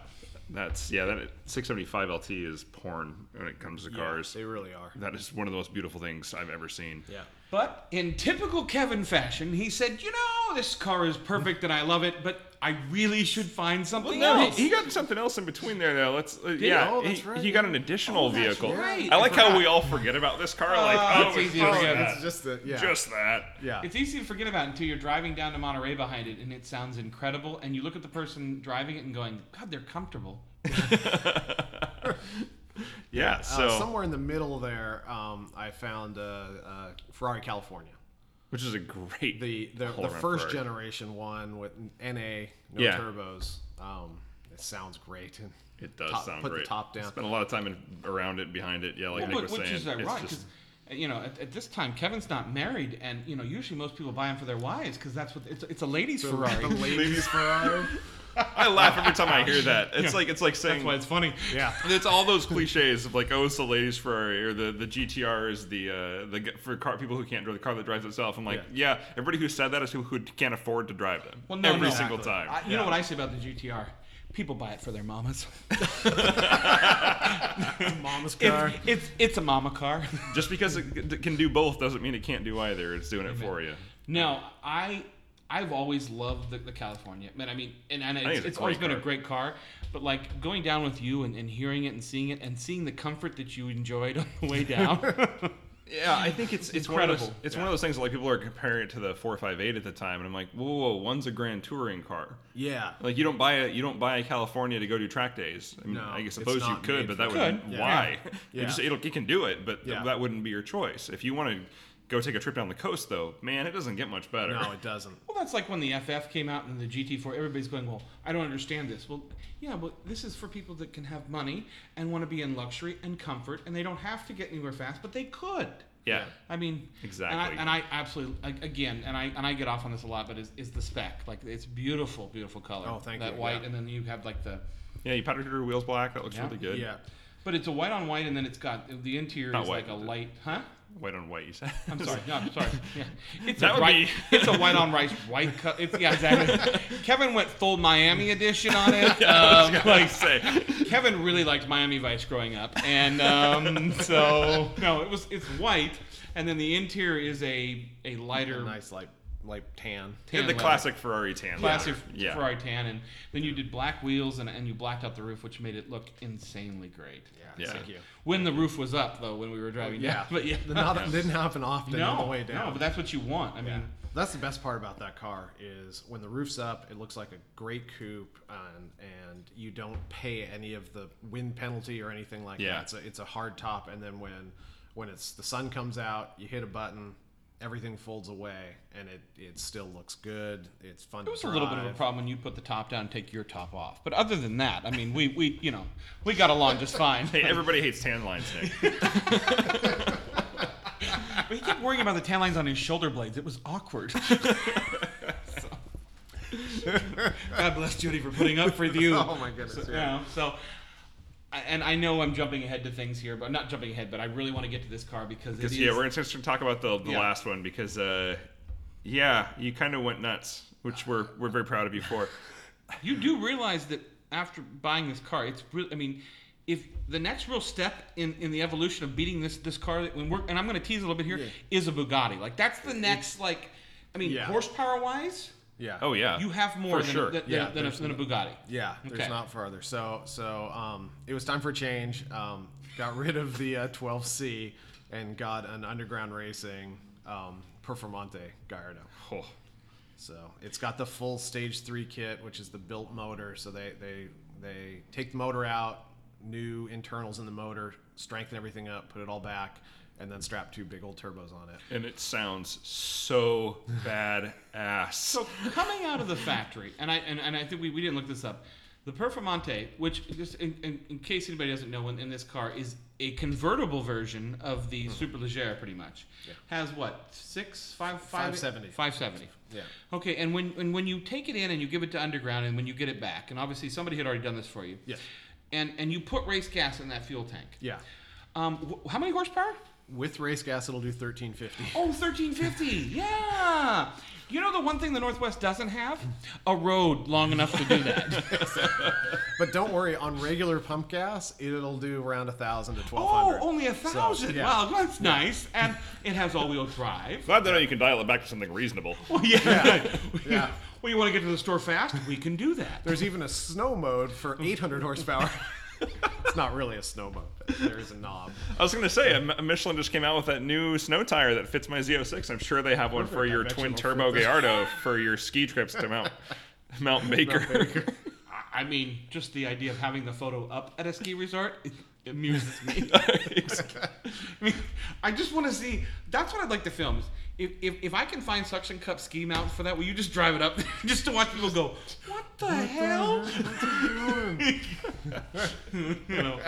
A: That's yeah. That 675 LT is porn when it comes to cars.
C: They really are.
A: that is one of the most beautiful things I've ever seen.
C: Yeah.
B: But in typical Kevin fashion, he said, "You know, this car is perfect and I love it, but I really should find something
A: No,
B: else."
A: he, he got something else in between there though. Let's uh, yeah.
C: Oh, that's
A: he,
C: right,
A: he got an additional
B: Oh, that's
A: vehicle.
B: right.
A: I like
B: I
A: how
B: forgot.
A: we all forget about this car. like
B: Oh,
A: oh,
B: it's
A: it's
B: easy to
A: just
B: forget.
A: that.
C: It's just the yeah.
A: Just that.
C: yeah.
B: It's easy to forget about until you're driving down to Monterey behind it, and it sounds incredible. And you look at the person driving it and going, "God, they're comfortable."
A: Yeah. So
C: uh, somewhere in the middle there, um, I found uh, uh, Ferrari California.
A: which is a great
C: The the, the first
A: Ferrari.
C: generation one with NA, no
A: Yeah.
C: turbos. Um, it sounds great. And
A: It does
C: top-
A: sound
C: put
A: great.
C: the top down.
A: Spent a lot of time in, around it, behind it. Yeah, like
B: Well,
A: Nick
B: but-
A: was
B: which
A: saying.
B: is ironic
A: it's
B: 'cause,
A: just,
B: you know, at, at this time, Kevin's not married, and you know, usually most people buy them for their wives because that's what it's, it's a ladies' Ferrari.
C: The ladies Ferrari.
A: I laugh every time I hear that. It's like it's like saying
B: that's why it's funny.
C: Yeah.
A: It's all those cliches of like, oh, it's the ladies Ferrari or the the GTR is the uh, the for car people who can't drive the car that drives itself. I'm like, yeah, everybody who said that is who, who can't afford to drive them
B: Well, no,
A: every
B: no.
A: single time.
B: I, you know what I say about the GTR? People buy it for their mamas.
C: Mama's car.
B: It's, it's it's a mama car.
A: Just because it can do both doesn't mean it can't do either. It's doing it for you.
B: No, I I've always loved the, the California. Man, I mean, and, and it's,
A: it's
B: it's always
A: great
B: been a great car. But like going down with you and, and hearing it and seeing it and seeing the comfort that you enjoyed on the way down.
A: Yeah, I think it's it's one of those,
B: incredible.
A: it's one of those things that like people are comparing it to the 458 at the time, and I'm like, whoa, whoa, whoa, one's a Grand Touring car.
C: Yeah.
A: Like you don't buy a you don't buy a California to go do track days. I mean,
C: No,
A: I suppose you could, but that
C: for
A: would
B: Could, yeah.
A: why.
C: Yeah.
A: It just it'll, it can do it, but th- that wouldn't be your choice. If you want to go take a trip down the coast, though, man, it doesn't get much better.
C: No, it doesn't.
B: Well, that's like when the FF came out and the GT4. Everybody's going, "Well, I don't understand this." Well, yeah, but this is for people that can have money and want to be in luxury and comfort, and they don't have to get anywhere fast, but they could.
A: yeah.
B: I mean,
A: Exactly.
B: And I, and I absolutely again, and I and I get off on this a lot, but is, is the spec like it's beautiful, beautiful color.
C: Oh, thank
B: that
C: you,
B: white,
C: yeah.
B: and then you have like the,
A: Yeah, you powdered your wheels black. That looks
B: Yeah.
A: really good.
C: Yeah.
B: but it's a white on white, and then it's got the interior
A: Not
B: is
A: white,
B: like a light, huh?
A: White on white, you said.
B: I'm sorry. No, I'm sorry. Yeah. It's
A: That
B: a
A: would
B: white,
A: be-
B: it's a white on rice white cut. It's yeah, exactly. Kevin went full Miami edition on it.
A: I was
B: Um,
A: gonna
B: like
A: say.
B: Kevin really liked Miami Vice growing up, and um, so no, it was it's white, and then the interior is a a lighter
C: A nice like tan.
A: Yeah,
B: tan
A: the
B: leather.
A: classic Ferrari tan.
B: classic.
A: Yeah.
B: Ferrari tan, and then you did black wheels and, and you blacked out the roof, which made it look insanely great.
A: Yeah.
C: Thank you.
B: When the roof was up, though, when we were driving
C: Yeah.
B: down, but yeah,
C: The not, didn't happen often
B: no,
C: on the way down.
B: no, but that's what you want. I
C: Yeah.
B: mean,
C: That's the best part about that car is when the roof's up, it looks like a great coupe, and and you don't pay any of the wind penalty or anything like
A: Yeah.
C: that. It's a, it's a hard top, and then when when it's the sun comes out, you hit a button, everything folds away, and it it still looks good. It's fun.
B: To It was a little bit of a problem when you put the top down and take your top off. But other than that, I mean, we, we you know, we got along just fine.
A: Hey, everybody hates tan lines, Nick.
B: But he kept worrying about the tan lines on his shoulder blades. It was awkward. God bless Judy for putting up for you.
C: Oh my goodness,
B: So,
C: yeah.
B: you know, so, I- and I know I'm jumping ahead to things here, but I'm not jumping ahead. But I really want to get to this car because is.
A: yeah, we're going to talk about the, the
B: Yeah.
A: last one because uh, yeah, you kind of went nuts, which we're we're very proud of you for.
B: you do realize that after buying this car, it's really. I mean, if the next real step in, in the evolution of beating this this car, that when we're and I'm going to tease a little bit here, is a Bugatti. Like that's the next like. I mean,
C: Yeah.
B: horsepower wise,
C: Yeah.
A: Oh yeah,
B: you have more
A: For
B: than,
A: sure.
B: than,
C: Yeah,
B: than, than, a,
C: there's
B: than a Bugatti.
C: Yeah, there's
B: Okay.
C: not farther. So so um, it was time for a change. Um, got rid of the uh, 12C and got an underground racing um, Performante Gallardo.
A: Oh,
C: So it's got the full stage three kit, which is the built motor. So they they they take the motor out, new internals in the motor, strengthen everything up, put it all back, and then strap two big old turbos on it.
A: and it sounds so badass.
B: So coming out of the factory, and I and, and I think we, we didn't look this up. The Performante, which just in, in, in case anybody doesn't know, in, in this car is a convertible version of the Superleggera, pretty much. Yeah. Has what six, five, five,
C: 570.
B: 570.
C: Yeah.
B: Okay, and when and when you take it in and you give it to underground, and when you get it back, and obviously somebody had already done this for you.
C: Yes.
B: And and you put race gas in that fuel tank.
C: Yeah.
B: Um, wh- how many horsepower?
C: With race gas, it'll do 1350.
B: Oh, 1350. Yeah. You know the one thing the Northwest doesn't have? A road long enough to do that.
C: But don't worry, on regular pump gas, it'll do around a thousand to twelve
B: oh,
C: hundred.
B: only a thousand.
C: yeah.
B: Wow, that's nice. And it has all-wheel drive.
A: Glad to know you can dial it back to something reasonable.
B: Well, yeah.
C: Yeah.
B: Well, you want to get to the store fast? We can do that.
C: There's even a snow mode for 800 horsepower. It's not really a snow mode. But there is a knob.
A: I was going to say, a M- Michelin just came out with that new snow tire that fits my Z06. I'm sure they have one for your twin turbo
C: fit.
A: Gallardo for your ski trips to Mount Mount Baker.
B: I- I mean, just the idea of having the photo up at a ski resort it amuses me. I mean, I just want to see. That's what I'd like to film. is If, if, if I can find suction cup ski mounts for that, will you just drive it up just to watch people go, "What the hell?" you know,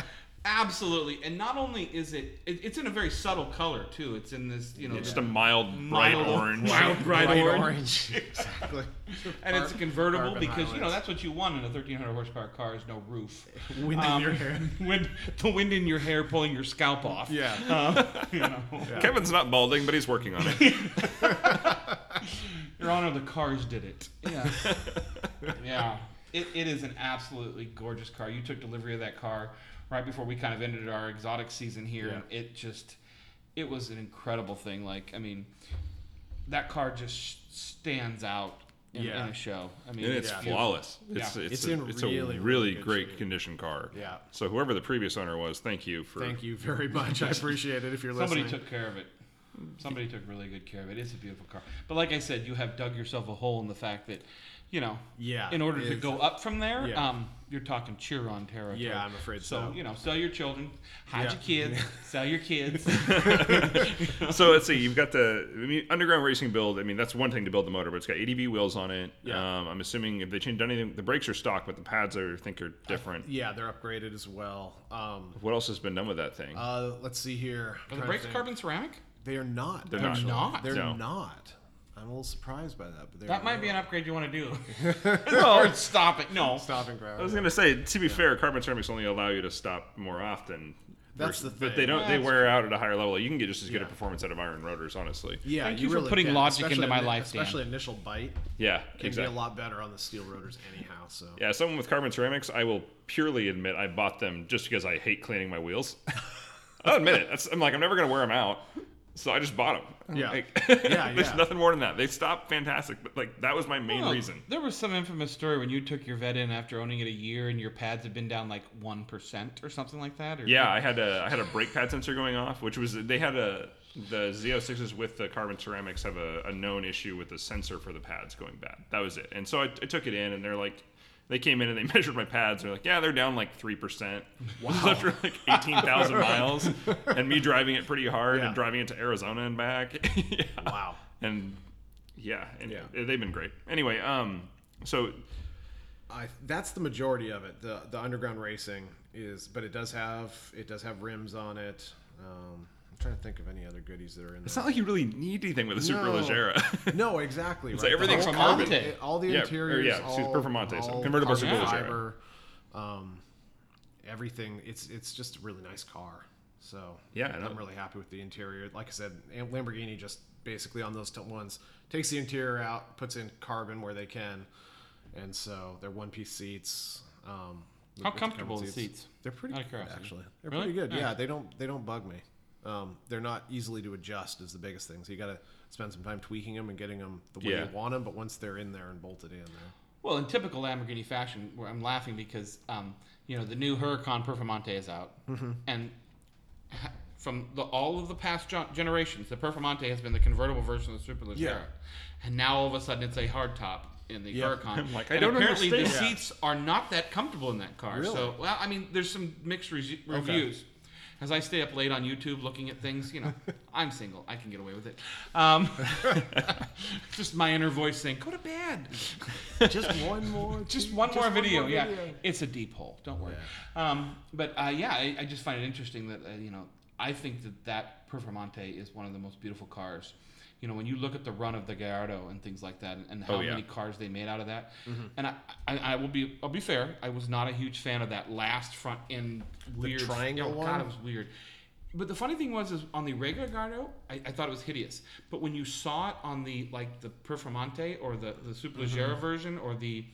B: absolutely. And not only is it, it, it's in a very subtle color too. It's in this, you know,
A: Just a mild, bright
B: Mild-
A: orange.
B: Wild bright,
C: Bright
B: orange.
C: orange. exactly.
B: And it's a convertible
C: Carbon
B: because you know that's what you want in a 1300 horsepower car is no roof.
C: Wind
B: Um,
C: in your hair.
B: wind, the wind in your hair pulling your scalp off.
C: Yeah.
B: Um, you know.
A: Kevin's not balding, but he's working on it.
B: Your Honor, the cars did it. Yeah. yeah. It, it is an absolutely gorgeous car. You took delivery of that car right before we kind of ended our exotic season here.
C: Yeah.
B: And it just, it was an incredible thing. Like, I mean, that car just stands out in,
C: Yeah.
B: in a show. I mean,
A: And it's
C: Yeah.
A: flawless. It's
B: Yeah.
A: it's,
C: It's
A: a,
C: in
A: it's
C: really,
A: a
C: really
A: really great
C: shape.
A: condition car.
C: Yeah.
A: So whoever the previous owner was, thank you for.
C: Thank you very much. I appreciate it if you're
B: somebody
C: listening.
B: Somebody took care of it. Somebody took really good care of it. It's a beautiful car. But like I said, you have dug yourself a hole in the fact that, you know,
C: Yeah,
B: in order to go up from there,
C: Yeah.
B: um, you're talking Chiron territory.
C: Yeah, I'm afraid so.
B: you know, sell your children, hide
C: Yeah.
B: your kids, sell your kids.
A: so let's see. You've got the I mean, underground racing build. I mean, that's one thing to build the motor, but it's got ADV wheels on it.
C: Yeah.
A: Um, I'm assuming if they changed anything, the brakes are stock, but the pads are, I think are different.
C: Yeah, they're upgraded as well. Um,
A: What else has been done with that thing?
C: uh, let's see here.
B: Are the brakes carbon ceramic?
C: They are not.
A: They're not.
C: actually.
B: not?
C: They're
A: No.
C: not. I'm a little surprised by that, but they're
B: That might be an upgrade you want to do. or stop it. No.
C: stopping
A: I was gonna say, to be fair, carbon ceramics only allow you to stop more often.
C: That's
A: versus-
C: the
A: But they
C: thing.
A: don't. They
B: That's
A: wear out at a higher level. You can get just as good a
C: Yeah.
A: performance out of iron rotors, honestly.
C: Yeah,
B: Thank
C: you,
B: you for
C: really
B: putting
C: can.
B: logic into my
C: ini-
B: life, Dan.
C: Especially initial bite
A: Yeah,
C: can
A: exactly.
C: be a lot better on the steel rotors anyhow. So
A: Yeah, someone with carbon ceramics, I will purely admit I bought them just because I hate cleaning my wheels. I'll admit it. That's, I'm like, I'm never gonna wear them out, so I just bought them. Oh.
C: Yeah.
A: Like,
C: Yeah,
A: There's
C: yeah.
A: nothing more than that. They stop fantastic, but like that was my main
B: Well,
A: reason.
B: There was some infamous story when you took your vet in after owning it a year and your pads had been down like one percent or something like that. Or
A: Yeah, I had a I had a brake pad sensor going off, which was they had a the Z06s with the carbon ceramics have a, a known issue with the sensor for the pads going bad. That was it. And so I, I took it in, and they're like, they came in and they measured my pads. They're like, yeah, they're down like three percent. Wow. after like eighteen thousand miles, and me driving it pretty hard
C: Yeah.
A: and driving it to Arizona and back. yeah.
C: wow.
A: And yeah, and
C: Yeah.
A: they've been great. Anyway, um, so
C: I that's the majority of it. The the underground racing is, but it does have it does have rims on it. Um, trying to think of any other goodies that are in
A: it's
C: there.
A: not like you really need anything with a Super
C: No.
A: Leggera.
C: No, exactly.
A: It's
C: right.
A: like everything's
C: The
B: carbon.
C: all the- all the
A: Yeah, or
C: interiors,
A: yeah,
C: all,
A: Performante, so
C: all
A: convertible
C: carbon
B: Superleggera.
C: fiber, um, everything. It's it's just a really nice car. So
A: Yeah, I know.
C: I'm really happy with the interior. Like I said, Lamborghini just basically on those t- ones takes the interior out, puts in carbon where they can, and so they're one piece seats. Um,
B: How comfortable are the seats?
C: They're pretty good, actually. They're
B: Really?
C: pretty good.
B: Nice.
C: Yeah, they don't they don't bug me. Um, they're not easily to adjust is the biggest thing. So you got to spend some time tweaking them and getting them the way
A: Yeah.
C: you want them. But once they're in there and bolted in, there.
B: Well, in typical Lamborghini fashion, where I'm laughing because um, you know the new Huracan Performante is out,
C: Mm-hmm.
B: and from the, all of the past generations, the Performante has been the convertible version of the Superleggera,
C: Yeah.
B: and now all of a sudden it's a hardtop in the
C: Yeah.
B: Huracan.
A: I'm like, I
B: and
A: don't
B: apparently the
A: understand.
B: seats are not that comfortable in that car.
C: Really?
B: So, well, I mean, there's some mixed re- reviews. As I stay up late on YouTube looking at things, you know, I'm single. I can get away with it. Um, just my inner voice saying, "Go to bed."
C: Just one more.
B: just one more video. yeah,
C: video.
B: it's a deep hole. Don't worry. Um, but uh, yeah, I, I just find it interesting that uh, you know I think that that Performante is one of the most beautiful cars. You know, when you look at the run of the Gallardo and things like that, and, and how
A: Oh, yeah.
B: many cars they made out of that, mm-hmm. and I, I, I will be, I'll be fair, I was not a huge fan of that last front end weird
C: triangle
B: oh,
C: one?
B: God, it was weird. But the funny thing was, is on the regular Gallardo, I, I thought it was hideous. But when you saw it on the like the Performante or the the Superleggera mm-hmm. version or the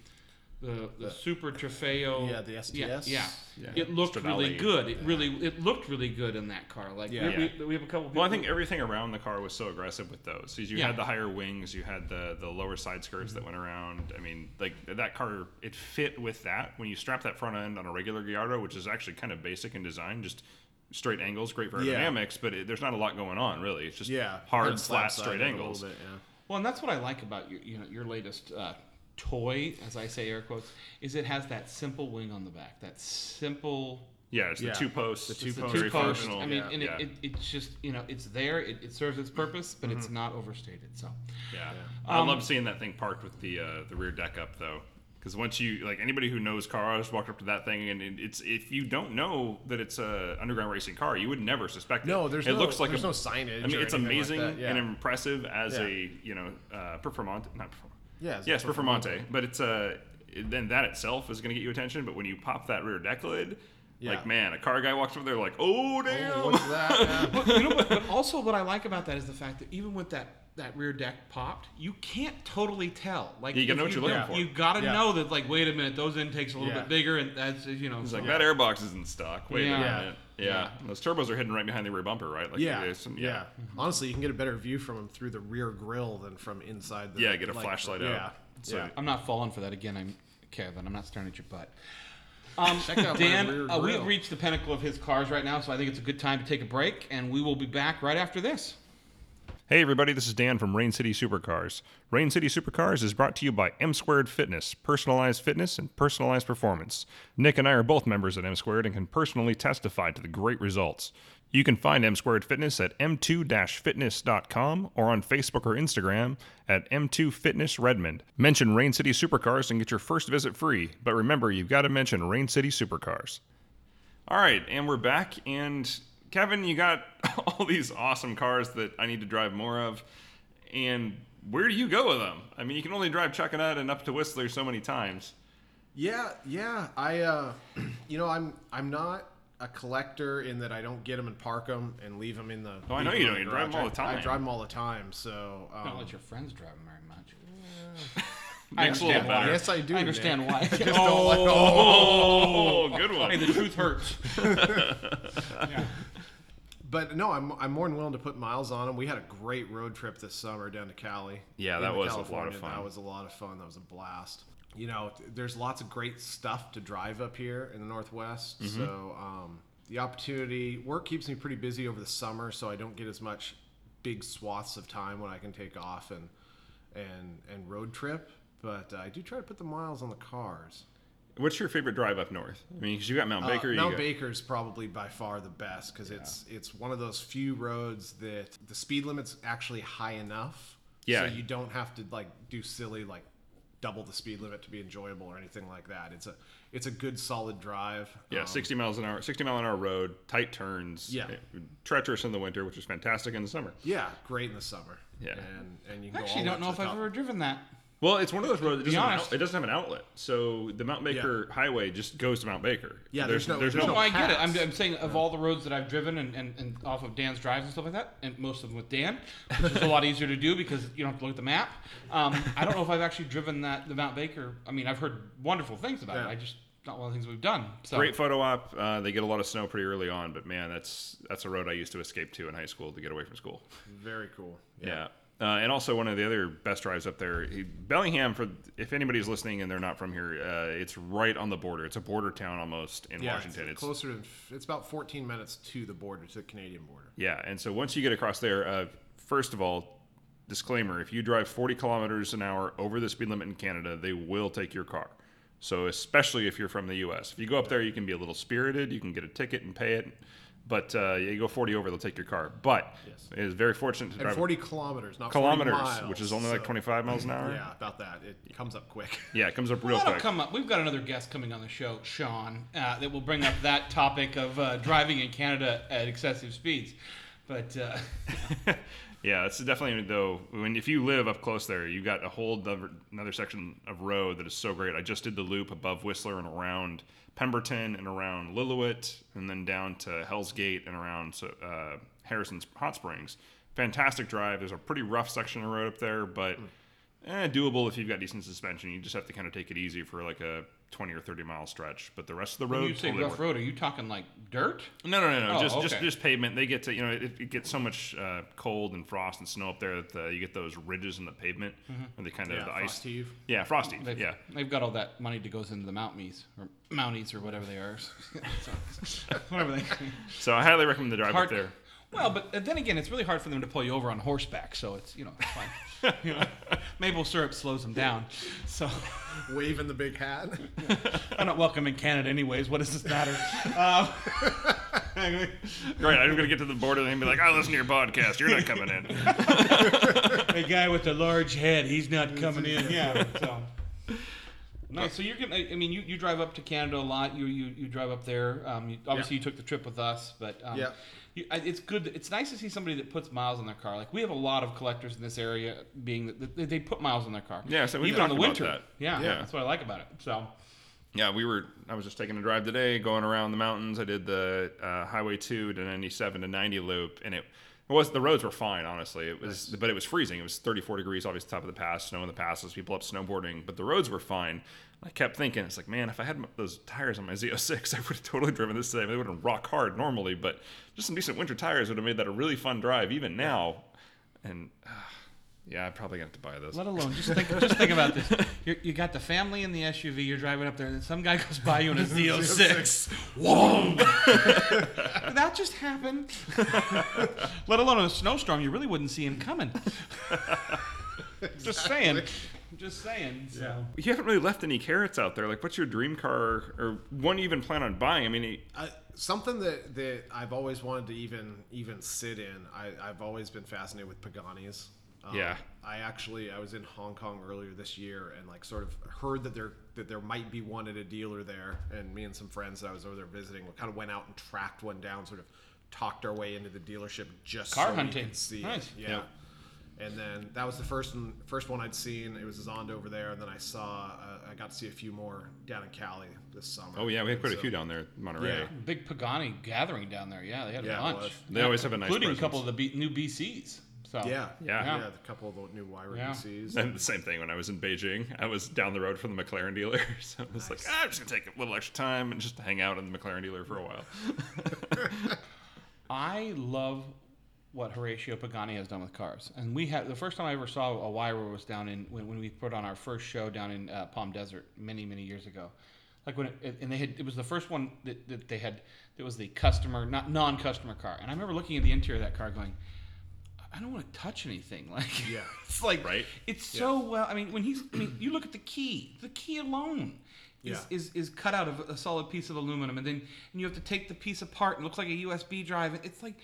B: the, the Super Trofeo,
C: Yeah, the
B: yeah,
C: STS.
B: yeah,
A: Yeah.
B: it looked really good. It really it looked really good in that car. Like
C: Yeah.
B: we, we, we have a couple. People
A: Well, I think everything around the car was so aggressive with those. 'Cause you
B: Yeah.
A: had the higher wings, you had the the lower side skirts that went around. I mean, like that car, it fit with that. When you strap that front end on a regular Gallardo, which is actually kind of basic in design, just straight angles, great for
C: Yeah.
A: aerodynamics, but it, there's not a lot going on really. It's just
C: Yeah.
A: hard,
C: Kinda
A: flat, straight angles.
C: bit, yeah.
B: Well, and that's what I like about your, you know, your latest uh, toy, as I say air quotes, is it has that simple wing on the back. That simple.
A: Yeah, it's
C: Yeah.
A: the two posts,
C: The
A: the
C: two
B: It's the
C: posts.
B: two
A: very
B: posts. I mean,
C: Yeah.
B: and
A: yeah.
B: it, it, it's just you know it's there. It, it serves its purpose, but
C: Mm-hmm.
B: it's not overstated. So
A: Yeah,
B: Yeah.
A: I
B: Um,
A: love seeing that thing parked with the uh, the rear deck up though, because once you like anybody who knows cars walked up to that thing and it's if you don't know that it's a underground racing car, you would never suspect it.
C: No, there's
A: it
C: no-
A: looks like
C: there's
A: a,
C: no signage
A: I mean,
C: or
A: it's
C: anything like
A: amazing
C: that, yeah.
A: and impressive as
C: Yeah.
A: a you know uh, performante, not performante.
C: Yeah, it's
A: yes,
C: a
A: performante, but it's uh, then that itself is going to get you attention. But when you pop that rear deck lid.
C: Yeah.
A: Like man, a car guy walks over there like, oh damn!
C: Oh, what's that?
B: But, you know, but, but also what I like about that is the fact that even with that that rear deck popped, you can't totally tell. Like
A: You gotta know what you're looking for.
B: You gotta
C: Yeah.
B: know that. Like, wait a minute, those intakes are a little
C: Yeah.
B: bit bigger, and that's you know.
A: It's
B: so-
A: like that airbox is in stock. Wait
B: Yeah.
A: a
C: Yeah.
A: minute. Yeah. Those turbos are hidden right behind the rear bumper, right? Like
C: Yeah,
A: some-
C: yeah. Honestly, you can get a better view from them through the rear grill than from inside. the
A: Yeah, get a
C: like,
A: flashlight
C: yeah,
A: out. So-
C: yeah.
B: I'm not falling for that again. I'm Kevin. I'm not staring at your butt. Um,
C: Check out
B: Dan, uh, we've reached the pinnacle of his cars right now, so I think it's a good time to take a break, and we will be back right after this.
A: Hey everybody, this is Dan from Rain City Supercars. Rain City Supercars is brought to you by M Squared Fitness, personalized fitness and personalized performance. Nick and I are both members at M Squared and can personally testify to the great results. You can find M Squared Fitness at m2-fitness.com or on Facebook or Instagram at M2Fitness Redmond. Mention Rain City Supercars and get your first visit free, but remember you've got to mention Rain City Supercars. All right, and we're back. And Kevin, you got all these awesome cars that I need to drive more of. And where do you go with them? I mean, you can only drive Chuckanut and up to Whistler so many times.
C: Yeah, yeah. I, uh, you know, I'm I'm not a collector in that I don't get them and park them and leave them in the.
A: Oh, I know you don't.
C: in
A: You
C: the
A: drive 'em all the
C: I-
A: time.
C: I drive them all the time. So. Um,
B: Don't let your friends drive them very much.
A: I a little
B: understand why.
A: better.
C: yes, I do.
B: I understand
C: Nick.
B: why.
C: don't like-
A: Oh, good one.
B: Hey, the truth hurts.
C: But no, I'm I'm more than willing to put miles on them. We had a great road trip this summer down to Cali.
A: Yeah, that was a lot of
C: California.
A: fun.
C: That was a lot of fun. That was a blast. You know, there's lots of great stuff to drive up here in the Northwest.
A: Mm-hmm.
C: So um, the opportunity work keeps me pretty busy over the summer, so I don't get as much big swaths of time when I can take off and and and road trip. But uh, I do try to put the miles on the cars.
A: What's your favorite drive up north? I mean, because you got Mount
C: Uh,
A: Baker. you
C: Mount
A: got,
C: Baker's probably by far the best because it's it's one of those few roads that the speed limit's actually high enough.
A: Yeah.
C: So you don't have to like do silly like double the speed limit to be enjoyable or anything like that. It's a it's a good solid drive.
A: Yeah,
C: Um,
A: 60 miles an hour, 60 mile an hour road, tight turns.
C: Yeah.
A: eh, Treacherous in the winter, which is fantastic in the summer.
C: Yeah, great in the summer.
A: Yeah.
C: And and you
B: I
C: can go
B: actually
C: all
B: don't know if I've ever driven that.
A: Well, it's one of those roads. It doesn't, have an,
B: honest.
A: out- it doesn't have an outlet, so the Mount Baker Highway just goes to Mount Baker.
C: Yeah, there's no-
A: there's
C: there's
A: no.
B: No, I get it. I'm. I'm saying of all the roads that I've driven and, and, and off of Dan's drives and stuff like that, and most of them with Dan, which is a lot easier to do because you don't have to look at the map. Um, I don't know if I've actually driven that the Mount Baker. I mean, I've heard wonderful things about it. I just not one of the things we've done. So
A: Great photo op. Uh, they get a lot of snow pretty early on, but man, that's that's a road I used to escape to in high school to get away from school.
C: Very cool.
A: Yeah. Uh, and also one of the other best drives up there, he- Bellingham. For if anybody's listening and they're not from here, uh, it's right on the border. It's a border town almost in
C: Yeah,
A: Washington.
C: it's
A: It's
C: closer to it's about 14 minutes to the border to the Canadian border.
A: Yeah, and so once you get across there, uh, first of all, disclaimer: if you drive 40 kilometers an hour over the speed limit in Canada, they will take your car. So especially if you're from the U.S., if you go up there, you can be a little spirited. You can get a ticket and pay it, but uh, you go 40 over, they'll take your car. But
C: Yes.
A: it is very fortunate to
C: And
A: drive
C: 40 kilometers, not 40
A: kilometers,
C: miles,
A: which is only like 25 miles an hour.
C: Yeah, about that. It comes up quick.
A: Yeah, it comes up real
B: Well, that'll
A: quick.
B: come up. We've got another guest coming on the show, Sean, uh, that will bring up that topic of uh, driving in Canada at excessive speeds. But uh,
A: yeah, it's definitely though. When if you live up close there, you've got a whole other, another section of road that is so great. I just did the loop above Whistler and around Pemberton and around Lillooet, and then down to Hell's Gate and around uh, Harrison's Hot Springs. Fantastic drive. There's a pretty rough section of road up there, but eh, doable if you've got decent suspension. You just have to kind of take it easy for like a 20 or 30 mile stretch. But the rest of the road,
B: when you say
A: totally
B: rough
A: worth-
B: road, are you talking like dirt?
A: no, no, no, no.
B: Oh,
A: just, just,
B: okay.
A: just pavement. They get to, you know, it, it gets so much uh, cold and frost and snow up there that uh, you get those ridges in the pavement, and they kind of
C: Yeah,
A: the ice.
C: frost.
A: Yeah, frosty.
B: They've,
A: Yeah,
B: they've got all that money that goes into the Mounties or Mounties or whatever they are. So, whatever they.
A: so I highly recommend the drive
B: Hard-
A: up there.
B: Well, but then again, it's really hard for them to pull you over on horseback, so it's you know it's fine. you know, maple syrup slows them down, so
C: Waving the big hat.
B: I'm not welcome in Canada anyways. What does this matter? Um,
A: Right, I'm gonna get to the border and be like, "I listen to your podcast. You're not coming in."
B: the guy with the large head, he's not coming in. Yeah. So. No, so you're gonna. I mean, you, you drive up to Canada a lot. You you, you drive up there. Um, you, obviously, you took the trip with us, but um,
C: Yeah.
B: You, it's good. It's nice to see somebody that puts miles on their car. Like we have a lot of collectors in this area, being that they, they put miles on their car.
A: Yeah, so we
B: even on the winter.
A: that.
B: Yeah,
A: Yeah.
B: that's what I like about it. So
A: Yeah, we were. I was just taking a drive today, going around the mountains. I did the uh, Highway 2 to 97 to 90 loop, and it It was the roads were fine, honestly. It was, but it was freezing. It was 34 degrees, obviously top of the pass, snow in the passes, people up snowboarding, but the roads were fine. I kept thinking, it's like, man, if I had those tires on my Z06, I would have totally driven this today. They would have rock hard normally, but just some decent winter tires would have made that a really fun drive, even now. And uh, yeah, I'm probably gonna have to buy those.
B: Let alone just think, just think about this. You're, you got the family in the SUV. You're driving up there, and then some guy goes by you in a Z06. Whoa! Did that just happened? Let alone in a snowstorm, you really wouldn't see him coming. Just saying. Just saying. So.
A: You haven't really left any carrots out there. Like, what's your dream car, or one you even plan on buying? I mean, it-
C: I, something that, that I've always wanted to even even sit in. I, I've always been fascinated with Paganis. Um,
A: Yeah.
C: I actually I was in Hong Kong earlier this year and like sort of heard that there that there might be one at a dealer there, and me and some friends that I was over there visiting kind of went out and tracked one down, sort of talked our way into the dealership just
B: Car
C: so we
B: hunting.
C: could see. it.
B: Nice.
C: Yeah.
A: Yep.
C: And then that was the first one, first one I'd seen. It was a Zonda over there, and then I saw, uh, I got to see a few more down in Cali this summer.
A: oh yeah, we had quite a few down there, in Monterey.
C: Yeah.
B: Big Pagani gathering down there. Yeah, they had
C: Yeah,
B: a bunch.
C: was.
A: They always have a nice
B: including
A: presence.
B: a couple of the B- new BCs. So
C: Yeah,
A: Yeah.
C: yeah,
B: Yeah.
C: A couple of the new Huayra
B: Yeah.
C: BCs.
A: And the same thing when I was in Beijing. I was down the road from the McLaren dealer, so I was like, ah, I'm just gonna take a little extra time and just hang out in the McLaren dealer for a while.
B: I love what Horatio Pagani has done with cars. And we had the first time I ever saw a Huayra was down in when, when we put on our first show down in uh, Palm Desert many many years ago. Like when it, and they had it was the first one that, that they had that was the customer not non-customer car. And I remember looking at the interior of that car going I don't want to touch anything. Like
C: Yeah.
B: it's like
A: Right.
B: It's so well. I mean, when he's I mean, you look at the key. The key alone is,
C: Yeah.
B: is is cut out of a solid piece of aluminum, and then and you have to take the piece apart. and It looks like a USB drive. It's like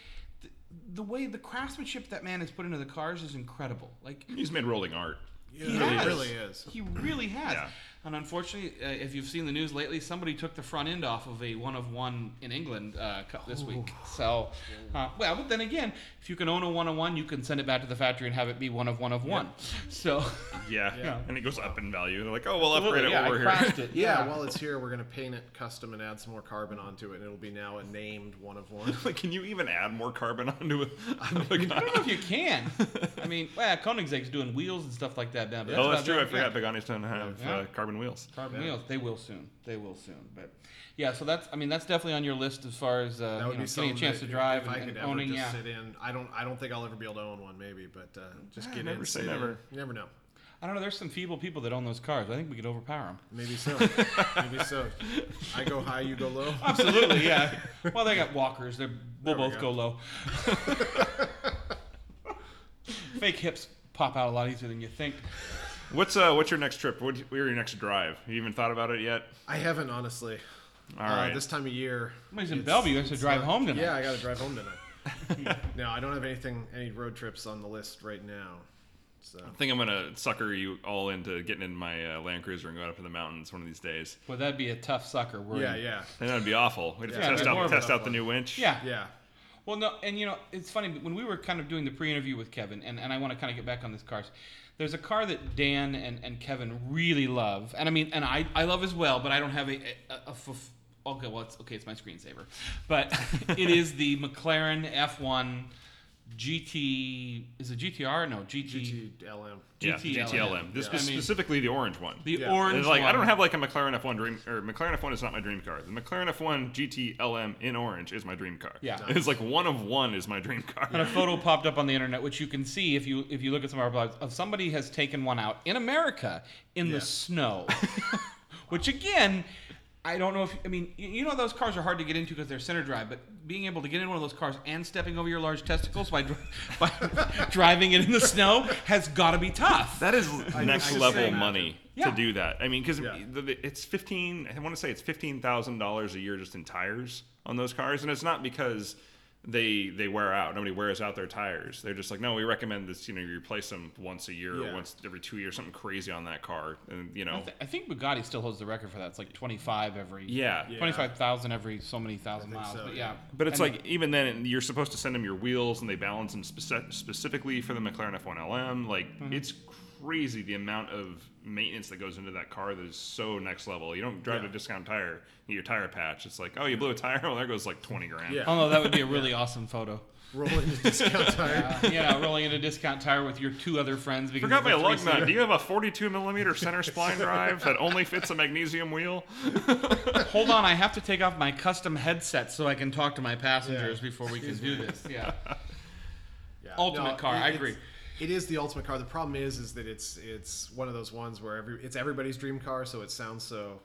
B: the, the way the craftsmanship that man has put into the cars is incredible. Like
A: He's made rolling art.
C: Yeah,
B: he
C: it really,
B: has.
C: really is.
B: He really has.
A: Yeah.
B: And unfortunately, uh, if you've seen the news lately, somebody took the front end off of a one of one in England uh, cu- this week. So, uh, well, but then again, if you can own a one of one, you can send it back to the factory and have it be one of one of one. So,
A: Yeah.
C: Yeah.
A: and it goes up in value. They're like, oh, we'll upgrade it
B: yeah,
A: while
B: I
A: we're
B: crashed
A: here.
B: it.
C: Yeah, while it's here, we're gonna paint it custom and add some more carbon onto it, and it'll be now a named one of one.
A: like, can you even add more carbon onto it?
B: I don't know if you can. I mean, well, Koenigsegg's doing wheels and stuff like that now. But
A: oh, that's
B: about
A: true. I forgot
B: Yeah.
A: Pagani's don't have
B: Yeah.
A: uh, carbon wheels.
B: Carbon
C: Yeah.
B: wheels. They will soon. They will soon. But yeah, so that's. I mean, that's definitely on your list as far as uh,
C: That would
B: you know,
C: be
B: getting
C: something
B: a chance
C: that
B: to drive
C: if I
B: and,
C: could
B: and
C: ever
B: owning.
C: just
B: Yeah,
C: sit in. I don't. I don't think I'll ever be able to own one, maybe, but uh, just
A: Ah,
C: get
A: never
C: in.
A: say
C: sit in.
A: never.
C: You never know.
B: I don't know. There's some feeble people that own those cars. I think we could overpower them.
C: Maybe so. maybe so. I go high, you go low.
B: Absolutely, yeah. Well, they got walkers. They're we'll
C: There we
B: both
C: go.
B: go low. Fake hips pop out a lot easier than you think.
A: What's uh, what's your next trip? What, where your next drive? You even thought about it yet?
C: I haven't honestly.
A: All
C: uh,
A: right.
C: This time of year.
B: Somebody's in
C: it's-
B: Bellevue. Has to drive
C: not-
B: home tonight.
C: Yeah, I got to drive home tonight. no, I don't have anything, any road trips on the list right now. So
A: I think I'm gonna sucker you all into getting in my uh, Land Cruiser and going up in the mountains one of these days.
B: Well, that'd be a tough sucker. We're
C: yeah,
B: in-
C: yeah,
A: And that'd be awful. We'd have
B: Yeah,
A: to test out test out the new winch.
B: Yeah.
C: yeah.
B: Well, no, and you know, it's funny when we were kind of doing the pre-interview with Kevin, and, and I want to kind of get back on this cars. There's a car that Dan and, and Kevin really love, and I mean, and I, I love as well, but I don't have a, a, a f- okay, well, it's okay, it's my screensaver, but it is the McLaren F1 GT. Is it GTR? No, GT.
C: GTLM.
A: Yeah,
B: GTLM.
A: GTLM. This
C: Yeah.
A: spe- specifically the orange one.
B: The
C: Yeah.
B: orange.
A: It's like I don't have like a McLaren F1 dream or McLaren F1 is not my dream car. The McLaren F1 GTLM in orange is my dream car.
B: Yeah.
A: it's like one of one is my dream car.
B: And a photo popped up on the internet, which you can see if you if you look at some of our blogs, of somebody has taken one out in America in
C: Yeah.
B: the snow. which again, I don't know if I mean you you know those cars are hard to get into because they're center drive, but being able to get in one of those cars and stepping over your large testicles by, by driving it in the snow has got to be tough.
A: That is
C: I
A: next level money
B: Yeah.
A: to do that. I mean, because
C: Yeah.
A: it's fifteen. I want to say it's fifteen thousand dollars a year just in tires on those cars, and it's not because they they wear out. Nobody wears out their tires. They're just like, no, we recommend this. You know, you replace them once a year or once every two years, something crazy on that car, and you know,
B: I, th- I think Bugatti still holds the record for that. It's like twenty five every
A: yeah.
C: Yeah.
B: twenty five thousand every so many thousand miles.
C: so,
B: but
C: yeah.
B: yeah,
A: But it's
B: And-
A: like even then, you're supposed to send them your wheels, and they balance them speci- specifically for the McLaren F1 LM. Like
B: Mm-hmm.
A: it's crazy the amount of maintenance that goes into that car that is so next level. You don't drive
C: Yeah.
A: a discount tire, get your tire patch. It's like, oh, you blew a tire. Well, there goes like twenty grand.
C: Yeah.
B: Oh no, that would be a really awesome photo.
C: Rolling a discount tire.
B: yeah, you know, rolling in a discount tire with your two other friends. Because
A: Forgot my lug nut. Do you have a 42 millimeter center spline drive that only fits a magnesium wheel?
B: Hold on, I have to take off my custom headset so I can talk to my passengers
C: Yeah.
B: before we can do this. Yeah.
C: Yeah.
B: Ultimate car, I agree.
C: It is the ultimate car. The problem is, is that it's it's one of those ones where every it's everybody's dream car, so it sounds so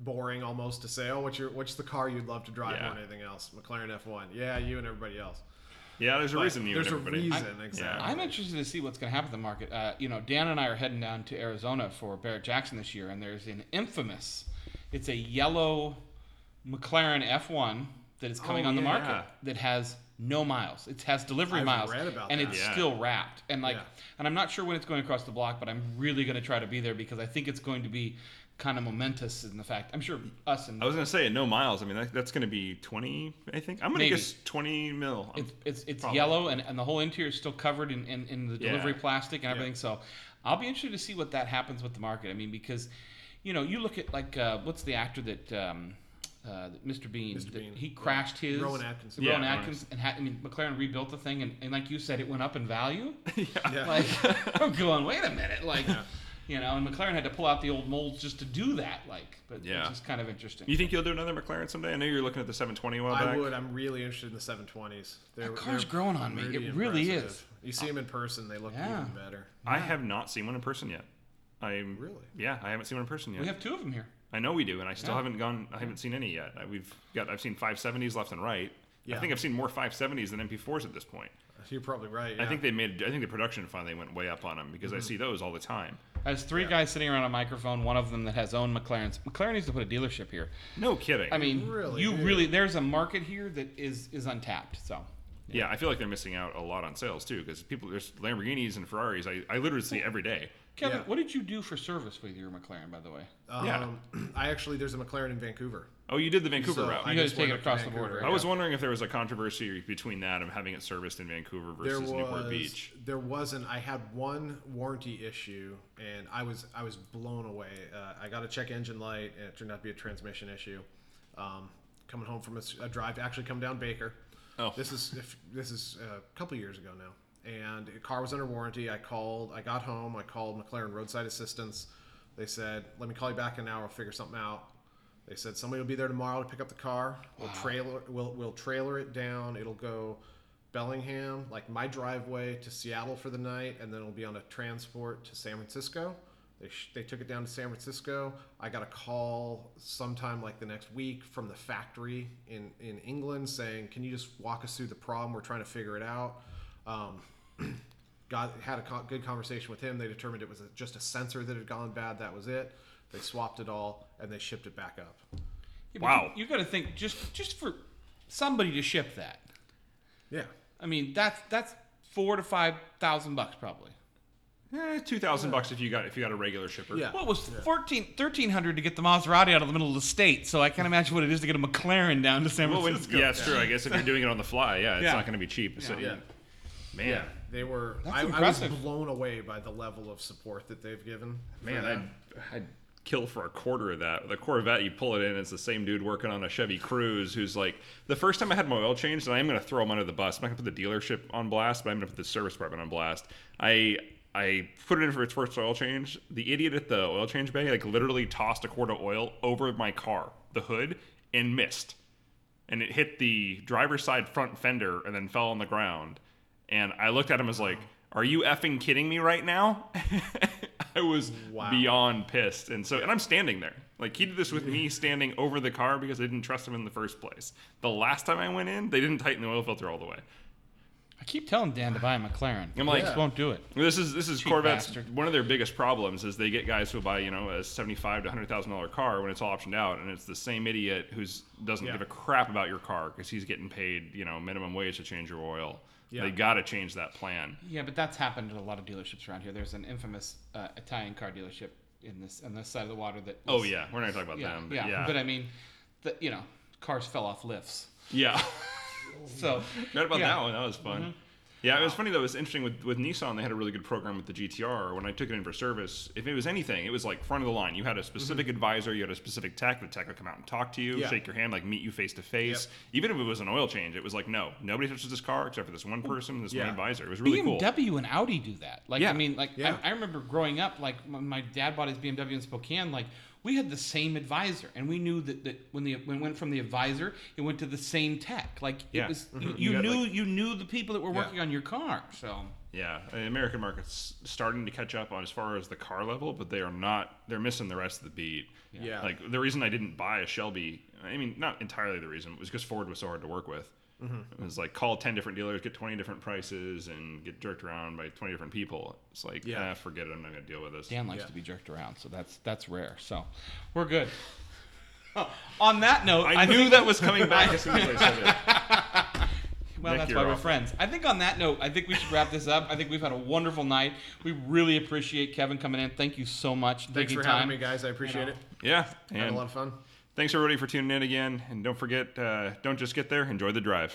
C: boring almost to say, oh, what's your what's the car you'd love to drive
A: Yeah.
C: more than anything else? McLaren F1. Yeah, you and everybody else.
A: Yeah, there's a
C: But
A: reason you
C: There's
A: and
C: a
A: everybody.
C: reason, exactly.
B: I'm interested to see what's going to happen in the market. Uh, you know, Dan and I are heading down to Arizona for Barrett Jackson this year, and there's an infamous. It's a yellow McLaren F1 that is coming
C: Oh,
B: on the market that has no miles. It has delivery
C: I've
B: miles,
C: read about
B: and
C: that.
B: it's
A: Yeah.
B: still wrapped. And like,
C: Yeah.
B: and I'm not sure when it's going across the block, but I'm really going to try to be there because I think it's going to be kind of momentous in the fact. I'm sure us and
A: I was gonna say no miles. I mean, that, that's gonna be 20. I think I'm gonna guess 20 mil. I'm-
B: It's it's, it's
A: Probably.
B: yellow and, and the whole interior is still covered in, in, in the
A: Yeah.
B: delivery plastic and
C: Yeah.
B: everything. So I'll be interested to see what that happens with the market. I mean, because you know, you look at like uh, what's the actor that um, uh, Mr. Bean,
C: Mr.
B: that
C: Bean.
B: he crashed his
C: Rowan Atkinson.
A: Yeah,
B: Rowan
A: Rowan
B: Atkins and had, I mean McLaren rebuilt the thing and, and like you said, it went up in value.
C: Yeah.
B: Like I'm going, wait a minute, like. You know, and McLaren had to pull out the old molds just to do that, like, but
A: Yeah.
B: it's just kind of interesting.
A: you think you'll do another McLaren someday? I know you're looking at the 720 a while
C: I
A: back.
C: would. I'm really interested in the 720s. They're,
B: That car's
C: they're
B: growing on me. It really
C: impressive.
B: is.
C: You see them in person, they look
B: Yeah.
C: even better.
A: I have not seen one in person yet. I'm
C: Really?
A: Yeah, I haven't seen one in person yet.
B: we have two of them here.
A: I know we do, and I still
B: Yeah.
A: haven't gone. I haven't seen any yet. I- We've got. I've seen 570s left and right. I think I've seen more 570s than MP4s at this point.
C: You're probably right.
A: I think they made. I think the production finally went way up on them because
B: Mm-hmm.
A: I see those all the time.
B: Has three
C: Yeah.
B: guys sitting around a microphone. One of them that has owned McLarens. McLaren needs to put a dealership here.
A: No kidding.
B: I mean,
C: really
B: you
C: do.
B: really there's a market here that is is untapped. So
A: yeah, I feel like they're missing out a lot on sales too because people there's Lamborghinis and Ferraris. I, I literally see every day.
B: Kevin,
C: Yeah.
B: what did you do for service with your McLaren, by the way?
C: Um,
A: Yeah.
C: I actually there's a McLaren in Vancouver.
A: Oh, you did the Vancouver
C: So
A: route.
C: I
B: You guys
C: just
B: take it across the border,
A: I was wondering if there was a controversy between that of having it serviced in Vancouver versus
C: was
A: Newport Beach.
C: there wasn't. I had one warranty issue, and I was I was blown away. Uh, I got a check engine light, and it turned out to be a transmission issue. Um, coming home from a drive to actually come down Baker.
A: Oh.
C: This is if, this is a couple years ago now, and the car was under warranty. I called. I got home. I called McLaren Roadside Assistance. They said, "Let me call you back in an hour. We'll figure something out." They said somebody will be there tomorrow to pick up the car. We'll trailer we'll we'll trailer it down. It'll go Bellingham, like my driveway to Seattle for the night, and then it'll be on a transport to San Francisco. They, sh- they took it down to San Francisco. I got a call sometime like the next week from the factory in, in England saying, "Can you just walk us through the problem? We're trying to figure it out." Um, got had a co- good conversation with him. They determined it was a, just a sensor that had gone bad. That was it. They swapped it all and they shipped it back up.
B: Yeah,
A: Wow.
B: You, got to think just just for somebody to ship that.
C: Yeah.
B: I mean, that's that's four to five thousand bucks probably.
A: Eh, two thousand bucks if you got if you got a regular shipper.
C: Yeah.
B: Well, it was 14, 1300 to get the Maserati out of the middle of the state, so I can't imagine what it is to get a McLaren down to San
A: Well,
B: Francisco.
A: yeah, it's true. I guess if you're doing it on the fly, yeah, it's
B: Yeah.
A: not going to be cheap. So,
C: Yeah.
A: Man,
C: Yeah, they were. I, I was blown away by the level of support that they've given.
A: man. I'd, I'd kill for a quarter of that. The Corvette, you pull it in, it's the same dude working on a Chevy Cruze who's like, the first time I had my oil changed, and I'm going to throw him under the bus. I'm not going to put the dealership on blast, but I'm going to put the service department on blast. I I put it in for its first oil change. The idiot at the oil change bay like literally tossed a quart of oil over my car, the hood, and missed. and it hit the driver's side front fender and then fell on the ground. And I looked at him as like, "Are you effing kidding me right now?" I was
C: Wow.
A: beyond pissed, and so and I'm standing there. Like he did this with me standing over the car because I didn't trust him in the first place. The last time I went in, they didn't tighten the oil filter all the way.
B: I keep telling Dan to buy a McLaren.
A: I'm like-
B: he just won't do it.
A: This is this is
B: Cheap
A: Corvette's
B: bastard.
A: one of their biggest problems is they get guys who buy you know a seventy five to hundred thousand dollar car when it's all optioned out, and it's the same idiot who's doesn't
C: Yeah.
A: give a crap about your car because he's getting paid you know minimum wage to change your oil.
C: Yeah.
A: They got to change that plan.
B: Yeah, but that's happened at a lot of dealerships around here. There's an infamous uh, Italian car dealership in this on this side of the water that.
A: Oh yeah, we're not gonna talk about
B: yeah,
A: them. But
B: yeah,
A: yeah,
B: But I mean, the, you know, cars fell off lifts.
A: yeah.
B: So
A: Read about
B: Yeah.
A: that one. That was fun.
B: Mm-hmm.
A: Yeah, it was funny though. It was interesting with, with Nissan. They had a really good program with the GTR. When I took it in for service, if it was anything, it was like front of the line. You had a specific advisor, you had a specific tech. The tech would come out and talk to you,
C: Mm-hmm. Yeah.
A: shake your hand, like meet you face to face. Even if it was an oil change, it was like no, nobody touches this car except for this one person, this
C: Yeah.
A: one advisor. It was really cool.
B: BMW and Audi do that. Like,
A: Yeah.
B: I mean, like. I, I remember growing up, like, when my dad bought his BMW in Spokane, like, we had the same advisor, and we knew that, that when the when it went from the advisor, it went to the same tech. Like,
A: Yeah.
B: it was
A: Mhm.
B: you,
A: You
B: you knew
A: like-
B: you knew the people that were
C: Yeah.
B: working on your car. So
A: Yeah, the American market's starting to catch up on as far as the car level, but they are not. They're missing the rest of the beat.
C: Yeah.
A: Like the reason I didn't buy a Shelby, I mean, not entirely the reason, was because Ford was so hard to work with.
C: Mm-hmm.
A: It was like call ten different dealers, get twenty different prices, and get jerked around by twenty different people. It's like,
C: Yeah.
A: yeah, forget it. I'm not gonna deal with this.
B: Dan likes
C: Yeah.
B: to be jerked around, so that's that's rare. So we're good. on that note,
A: I, knew
B: think-
A: that was coming back as soon as I said it.
B: Well,
A: Nick,
B: that's
A: you're
B: why we're
A: off.
B: friends. I think on that note, I think we should wrap this up. I think we've had a wonderful night. We really appreciate Kevin coming in. Thank you so much.
C: Thanks
B: taking
C: for
B: time.
C: having me, guys. I appreciate
B: know.
C: it.
A: Yeah,
C: Had a lot of fun.
A: Thanks everybody for tuning in again. And don't forget, uh, don't just get there, enjoy the drive.